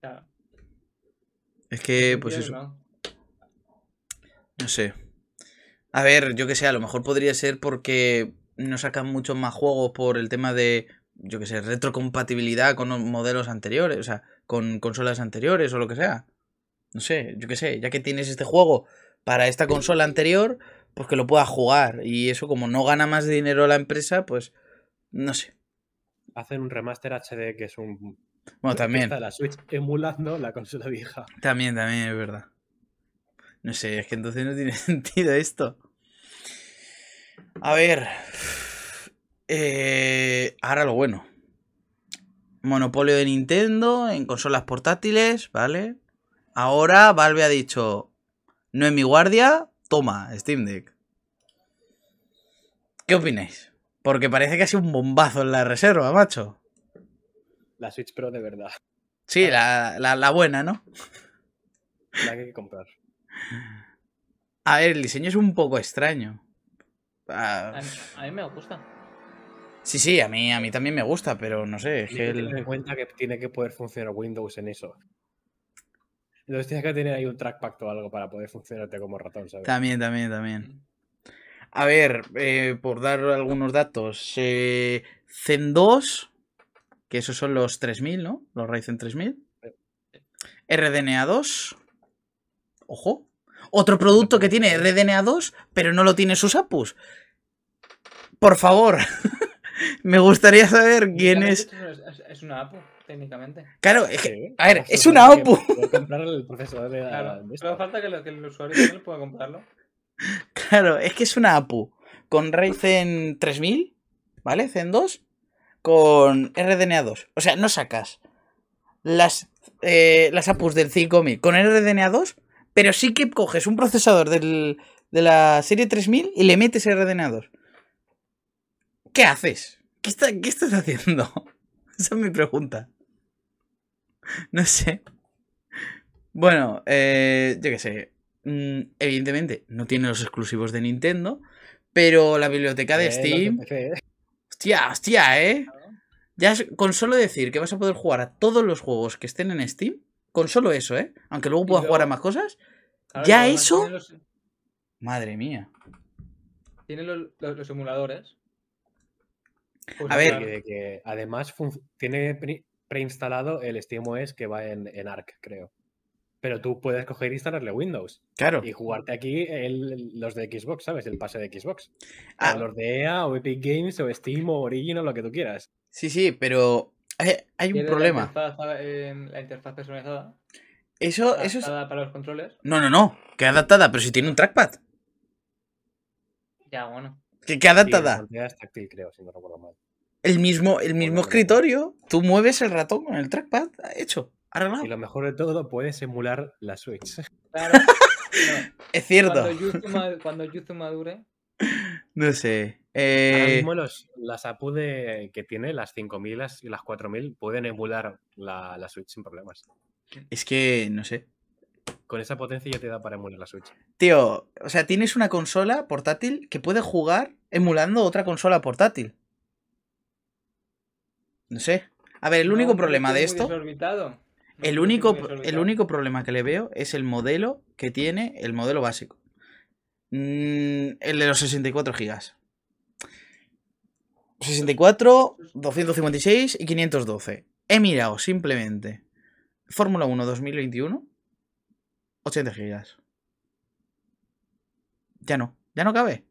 Claro. Es que, pues eso. ¿no? No sé. A ver, yo que sé, a lo mejor podría ser porque no sacan muchos más juegos por el tema de, yo que sé, retrocompatibilidad con los modelos anteriores, o sea, con consolas anteriores o lo que sea. No sé, yo que sé, ya que tienes este juego para esta consola anterior, pues que lo puedas jugar. Y eso, como no gana más dinero la empresa, pues no sé. Hacen un remaster HD que es un. Bueno, también. La Switch emulando la consola vieja. También, también, es verdad. No sé, es que entonces no tiene sentido esto. A ver. eh, ahora lo bueno. Monopolio de Nintendo en consolas portátiles, ¿vale? Ahora Valve ha dicho, no es mi guardia, toma, Steam Deck. ¿Qué opináis? Porque parece que ha sido un bombazo en la reserva, macho. La Switch Pro de verdad. Sí, la, la, la buena, ¿no? La que hay que comprar. A ver, el diseño es un poco extraño. Ah, A mí, a mí me gusta. Sí, sí, a mí, a mí también me gusta, pero no sé, es Hay que que el- tener en cuenta que tiene que poder funcionar Windows en eso. Entonces tienes que tener ahí un trackpad o algo para poder funcionarte como ratón, ¿sabes? También, también, también. A ver, eh, por dar algunos datos. Eh, Zen 2, que esos son los 3000, ¿no? Los Ryzen 3000. RDNA 2. Ojo. Otro producto que tiene RDNA 2, pero no lo tiene sus APUs. Por favor. Me gustaría saber quién es. Es, una APU, técnicamente. Claro, es que, a ver, es una APU. comprar el procesador de, Claro. Solo falta que, el usuario también pueda comprarlo. Claro, es que es una APU con Ryzen 3000, ¿vale? Zen 2, con RDNA 2. O sea, no sacas las, eh, las APUs del 5000 con RDNA 2, pero sí que coges un procesador del- de la serie 3000 y le metes RDNA 2. ¿Qué haces? ¿Qué, está- qué estás haciendo? Esa es mi pregunta. No sé. Bueno, eh, yo qué sé. Mm, evidentemente, no tiene los exclusivos de Nintendo, pero la biblioteca de Eh, Steam. PC, ¿eh? Hostia, hostia, ¿eh? Ya es- con solo decir que vas a poder jugar a todos los juegos que estén en Steam, con solo eso, ¿eh? Aunque luego puedas jugar a más cosas. Claro, ¿Ya eso? Los, Madre mía. tiene los, los- los emuladores. Pues A ver, claro, Que- que además tiene pre- preinstalado el SteamOS que va en, en Arc, creo. Pero tú puedes coger e instalarle Windows Claro. y jugarte aquí el- los de Xbox, ¿sabes? El pase de Xbox. Ah. O los de EA o Epic Games o Steam o Origin o lo que tú quieras. Sí, sí, pero hay, hay un problema. La interfaz, eh, la interfaz personalizada. Eso, eso es. adaptada para los controles. No, no, no. Que adaptada, pero si tiene un trackpad. Ya, bueno. Sí, la adaptada. pantalla es táctil, creo, si no recuerdo mal. El mismo, el mismo Bueno, escritorio. Tú mueves el ratón con el trackpad. Hecho. Arreglado. Y lo mejor de todo, puedes emular la Switch. Claro. no, Es cierto. cuando, Yuzu madure. No sé. Ahora Eh, mismo los, las APU de- que tiene, las 5000 las- y las 4000, pueden emular la, la Switch sin problemas. es que, no sé. Con esa potencia ya te da para emular la Switch. Tío, o sea, tienes una consola portátil que puede jugar emulando otra consola portátil. No sé. A ver, el No, único problema de esto, desorbitado. El único, el problema que le veo es el modelo que tiene, el modelo básico. Mm, el de los 64 gigas. 64, 256 y 512. He mirado simplemente Fórmula 1 2021, 80 gigas. Ya no, ya no cabe.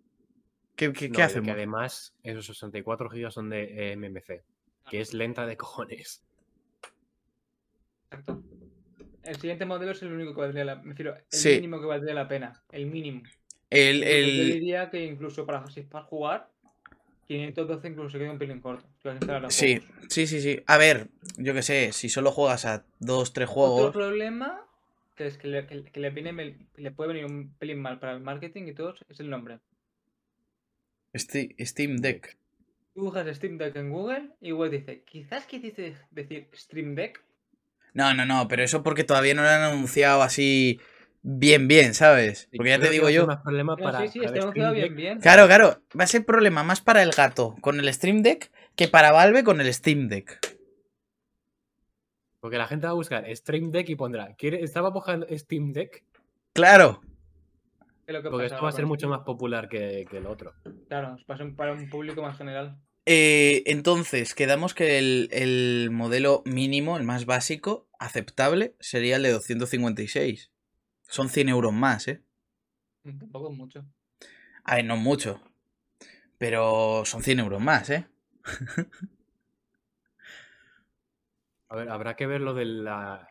¿Qué, qué- No, qué y hacemos? Que además, esos 64 GB son de eh, MMC, que es lenta de cojones. Exacto. El siguiente modelo es el único que valdría la Me refiero, el Sí. mínimo que valdría la pena. El mínimo. El, Yo el- diría que incluso para, para jugar, 512 incluso se queda un pelín corto. Sí, juegos. sí, sí, sí. A ver, yo qué sé, si solo juegas a dos, tres Otro juegos. problema que es que le, que- que le viene le puede venir un pelín mal para el marketing y todo es el nombre. Steam Deck. Tú buscas Steam Deck en Google y igual dice, quizás quisiste decir Stream Deck. No, no, no, pero eso porque todavía no lo han anunciado así bien, bien, ¿sabes? Porque ya creo te digo yo. más problema para, sí, sí, para está el anunciado Steam bien, Deck, bien. Claro, claro, va a ser problema más para el gato con el Stream Deck que para Valve con el Steam Deck. Porque la gente va a buscar Stream Deck y pondrá, ¿quiere, ¿estaba buscando Steam Deck? Claro. Porque esto va a ser mucho más popular que, que el otro. Claro, va a ser para un público más general. Eh, entonces, quedamos que el, el modelo mínimo, el más básico, aceptable, sería el de 256. Son 100 euros más, ¿eh? Mm, Tampoco es mucho. A ver, no mucho. Pero son 100 euros más, ¿eh? A ver, habrá que ver lo del la,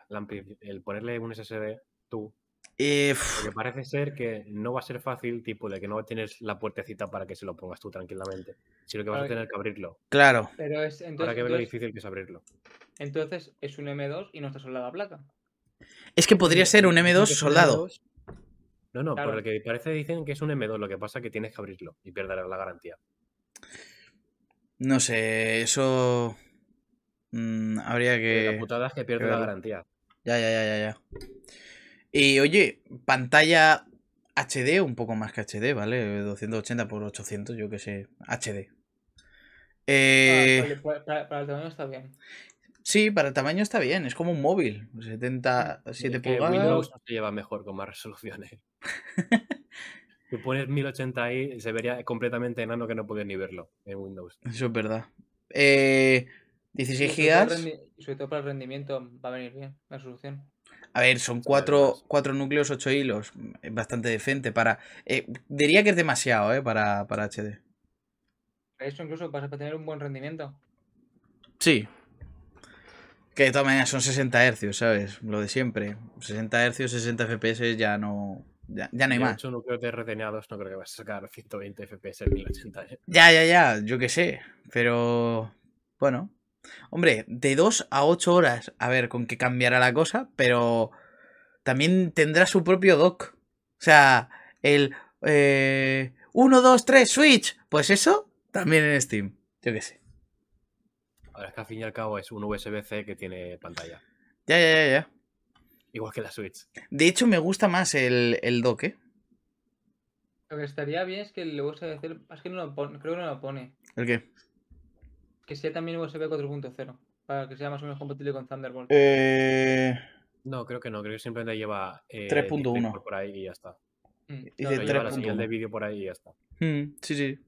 el ponerle un SSD tú. Eh, Porque parece ser que no va a ser fácil, tipo, de que no tienes la puertecita para que se lo pongas tú tranquilamente, sino que vas a tener que abrirlo. claro. Pero es entonces, que ver lo difícil que es abrirlo. entonces es un M2 y no está soldada a placa. Es que podría ser un Dicen M2 que es un soldado. M2. No, no, Claro. por el que parece dicen que es un M2, lo que pasa es que tienes que abrirlo y perderás la garantía. No sé, eso. mm, habría que. La putada es que pierdes la garantía. Ya, ya, ya, ya, ya. Y oye, pantalla HD, un poco más que HD, ¿vale? 280 por 800, yo que sé. HD. Eh, Ah, vale, para, el tamaño está bien. Sí, para el tamaño está bien, es como un móvil. 77 Es que pulgadas. Windows se lleva mejor con más resoluciones. Si pones 1080 ahí, se vería completamente enano que no puedes ni verlo en Windows. Eso es verdad. Eh, Y 16 sobre todo el gigas. rendi- y sobre todo para el rendimiento va a venir bien la resolución. A ver, son cuatro, además. cuatro núcleos, 8 hilos. Es bastante decente para. eh, diría que es demasiado, ¿eh? Para, para HD. Eso incluso para para tener un buen rendimiento. Sí. Que de todas maneras son 60 Hz, ¿sabes? Lo de siempre. 60 Hz, 60 FPS ya no. Ya, ya no hay más. 8 núcleos de RDNA2 no creo que vas a sacar 120 FPS en 1080. ¿eh? Ya, ya, ya, yo qué sé. Pero. Bueno. Hombre, de 2 a 8 horas. A ver con qué cambiará la cosa. Pero. También tendrá su propio dock. O sea, el. Eh, 1, 2, 3, Switch. Pues eso también en Steam. Yo qué sé. Ahora es que al fin y al cabo es un USB-C que tiene pantalla. Ya, ya, ya, ya. Igual que la Switch. De hecho, me gusta más el, el dock, ¿eh? Lo que estaría bien es que el USB C, es que no lo pone, creo que no lo pone. ¿El qué? Que sea también USB 4.0. Para que sea más o menos compatible con Thunderbolt. Eh. No, creo que no. Creo que simplemente lleva eh, 3.1. DisplayPort por ahí y ya está. Mm, dice claro, Pero lleva la 3.1. señal de vídeo por ahí y ya está. Mm, sí, sí.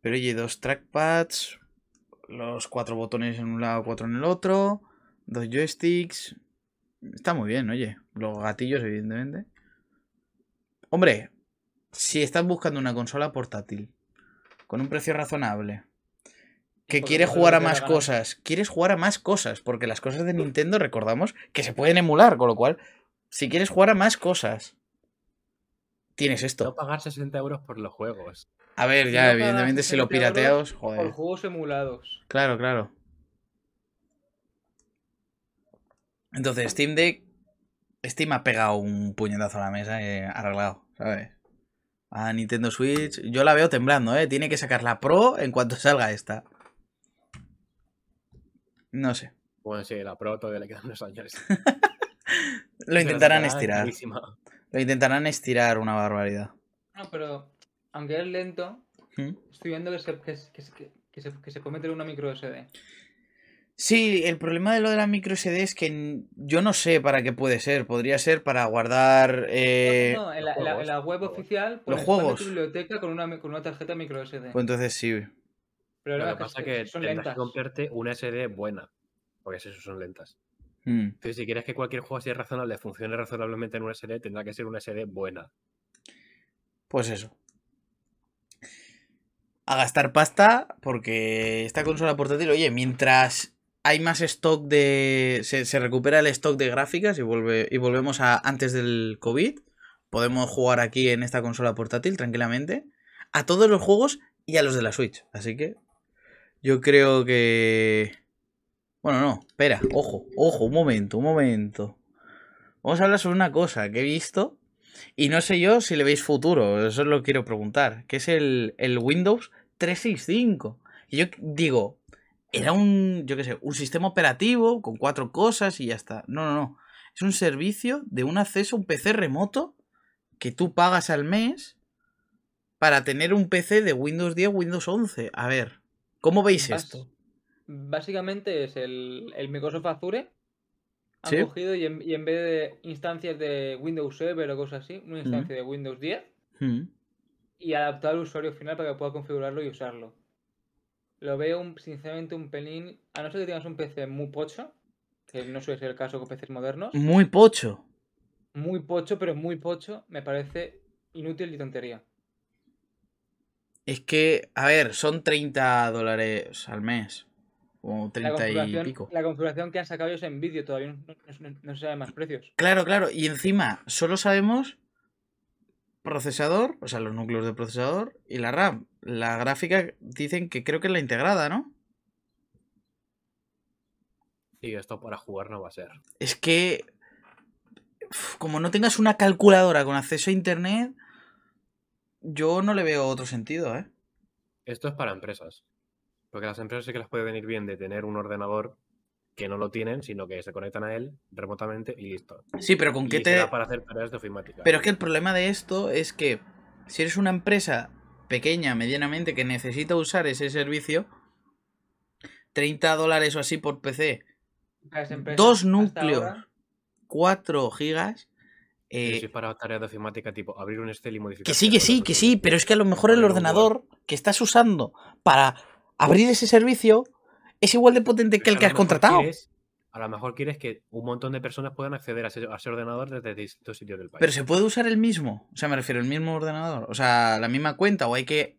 Pero oye, dos trackpads, los cuatro botones en un lado, cuatro en el otro, dos joysticks. Está muy bien, oye. Los gatillos, evidentemente. Hombre, si estás buscando una consola portátil con un precio razonable, que quiere jugar a más cosas, quieres jugar a más cosas, porque las cosas de Nintendo recordamos que se pueden emular, con lo cual, si quieres jugar a más cosas, tienes esto. No pagar 60 euros por los juegos. A ver, ya, no evidentemente si lo 60 euros pirateas, Por joder. juegos emulados. Claro, claro. Entonces, Steam Deck. Steam ha pegado un puñetazo a la mesa y arreglado, ¿sabes? A Nintendo Switch. Yo la veo temblando, ¿eh? Tiene que sacar la Pro en cuanto salga esta. No sé. Bueno, sí, la Pro todavía le quedan unos años. Lo la intentarán estirar. Lo intentarán estirar una barbaridad. No, pero aunque es lento, ¿Mm? estoy viendo que se, que, se- que, se- que se, que se puede meter una micro SD. Sí, el problema de lo de la micro SD es que yo no sé para qué puede ser. Podría ser para guardar. eh, no, en la, los en la- en juegos, la web oficial Los juegos. tu biblioteca con una, con una tarjeta micro SD. Pues entonces sí. Pero Lo que pasa es es que son tendrás lentas. que comprarte una SD buena. Porque eso son lentas. Mm. Entonces, si quieres que cualquier juego así razonable funcione razonablemente en una SD, tendrá que ser una SD buena. Pues eso. A gastar pasta porque esta consola portátil, oye, mientras hay más stock de... Se, se recupera el stock de gráficas y, vuelve, y volvemos a antes del COVID, podemos jugar aquí en esta consola portátil tranquilamente a todos los juegos y a los de la Switch. Así que yo creo que... Bueno, no, espera, ojo, ojo, un momento, un momento. Vamos a hablar sobre una cosa que he visto y no sé yo si le veis futuro, eso os lo quiero preguntar, que es el, el Windows 365. Y yo digo, era un, yo qué sé, un sistema operativo con cuatro cosas y ya está. No, no, no. Es un servicio de un acceso a un PC remoto que tú pagas al mes para tener un PC de Windows 10, Windows 11. A ver, ¿cómo veis esto? Básicamente es el, el Microsoft Azure. Han Sí. cogido y en, y en vez de instancias de Windows Server o cosas así, una instancia de Windows 10 Mm, y adaptado al usuario final para que pueda configurarlo y usarlo. Lo veo un- sinceramente un pelín, a no ser que tengas un PC muy pocho, que no suele ser el caso con PCs modernos, Muy pocho. muy pocho, pero muy pocho, me parece inútil y tontería. Es que, a ver, son 30 dólares al mes. O La 30 y pico. la configuración que han sacado ellos en vídeo todavía no, no- no- no se saben más precios. Claro, claro. Y encima, solo sabemos procesador, o sea, los núcleos de procesador y la RAM. La gráfica dicen que creo que es la integrada, ¿no? Y esto para jugar no va a ser. Es que, como no tengas una calculadora con acceso a internet, yo no le veo otro sentido, ¿eh? Esto es para empresas. Porque las empresas sí que les puede venir bien de tener un ordenador que no lo tienen, sino que se conectan a él remotamente y listo. Sí, pero con Y qué te... será para hacer tareas de ofimática. Pero es que el problema de esto es que si eres una empresa pequeña, medianamente, que necesita usar ese servicio, 30 dólares o así por PC, dos núcleos, ahora- 4 gigas. Pero eh, si es para tareas de ofimática tipo abrir un Excel y modificar. que sí, que sí, que sí, pero es que a lo mejor el ordenador que estás usando para abrir ese servicio es igual de potente que el que has contratado. a lo mejor quieres que un montón de personas puedan acceder a ese, a ese ordenador desde distintos sitios del país. Pero se puede usar el mismo, o sea, me refiero, el mismo ordenador, o sea, la misma cuenta, o hay que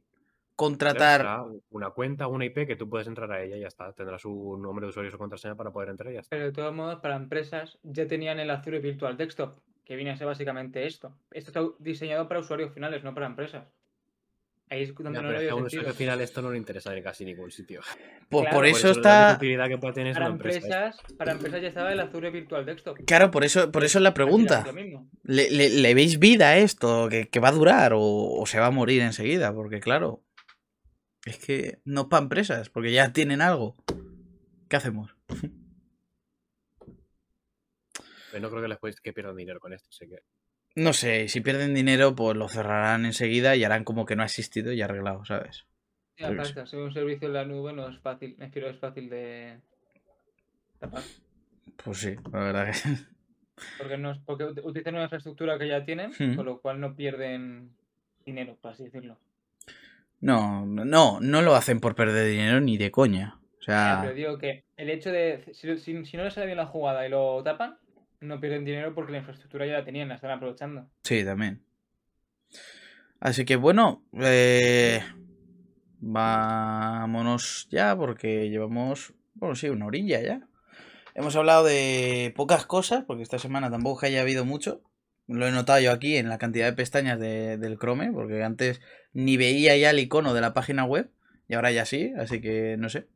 contratar. Una cuenta, una IP que tú puedes entrar a ella y ya está. Tendrás un nombre de usuario y su contraseña para poder entrar y ya está. Pero de todos modos, para empresas ya tenían el Azure Virtual Desktop, que viene a ser básicamente esto. Esto está diseñado para usuarios finales, no para empresas. Ahí es donde Ya, no pero veo a un sentido. usuario final esto no le interesa en casi ningún sitio. Pues Claro, por por eso la está. utilidad que puede tener Para una empresa. empresas, para empresas ya estaba el Azure Virtual Desktop. Claro, por eso, por eso es la pregunta. Lo. ¿Le, le, le veis vida a esto? ¿Que, que va a durar o, o se va a morir enseguida? Porque claro, es que no es para empresas, porque ya tienen algo. ¿Qué hacemos? Pero no creo que les puedes que pierdan dinero con esto. Así que No sé, si pierden dinero, pues lo cerrarán enseguida y harán como que no ha existido y arreglado, ¿sabes? Sí, aparte, ser un servicio en la nube no es fácil, me refiero, es fácil de tapar. Pues sí, la verdad que... Porque, no es, porque ut- utilizan una infraestructura que ya tienen, Hmm. con lo cual no pierden dinero, por así decirlo. No, no, no lo hacen por perder dinero ni de coña. O Ya, pero sea, digo que el hecho de. Si, si- si no les sale bien la jugada y lo tapan, no pierden dinero porque la infraestructura ya la tenían, la están aprovechando. sí, también. Así que bueno, eh, vámonos ya porque llevamos, bueno, sí, una orilla ya. Hemos hablado de pocas cosas porque esta semana tampoco haya habido mucho. Lo he notado yo aquí en la cantidad de pestañas de- del Chrome, porque antes ni veía ya el icono de la página web y ahora ya sí, así que no sé.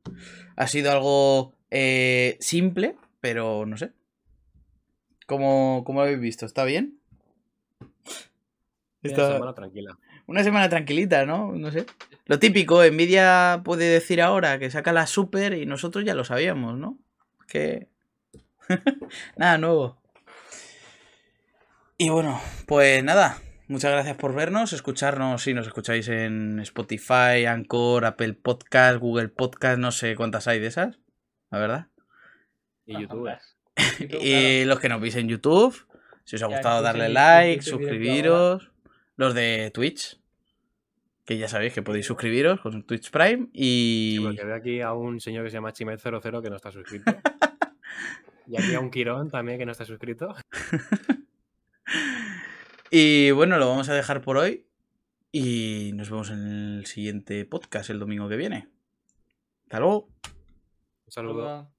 Ha sido algo eh, simple, pero no sé. ¿Cómo, cómo lo habéis visto? ¿Está bien? una Está- semana tranquila. una semana tranquilita, ¿no? No sé. Lo típico, Nvidia puede decir ahora que saca la Super y nosotros ya lo sabíamos, ¿no? Que... nada nuevo. Y bueno, pues nada. Muchas gracias por vernos, escucharnos. Si nos escucháis en Spotify, Anchor, Apple Podcast, Google Podcast, no sé cuántas hay de esas, la verdad. Y YouTube. Y los que nos veis en YouTube, si os ha gustado darle like, suscribiros. Los de Twitch, que ya sabéis que podéis suscribiros con Twitch Prime. Sí, Y porque veo aquí a un señor que se llama Chimet00 que no está suscrito. y aquí a un Quirón también que no está suscrito. Y bueno, lo vamos a dejar por hoy. Y nos vemos en el siguiente podcast el domingo que viene. Hasta luego. Un saludo.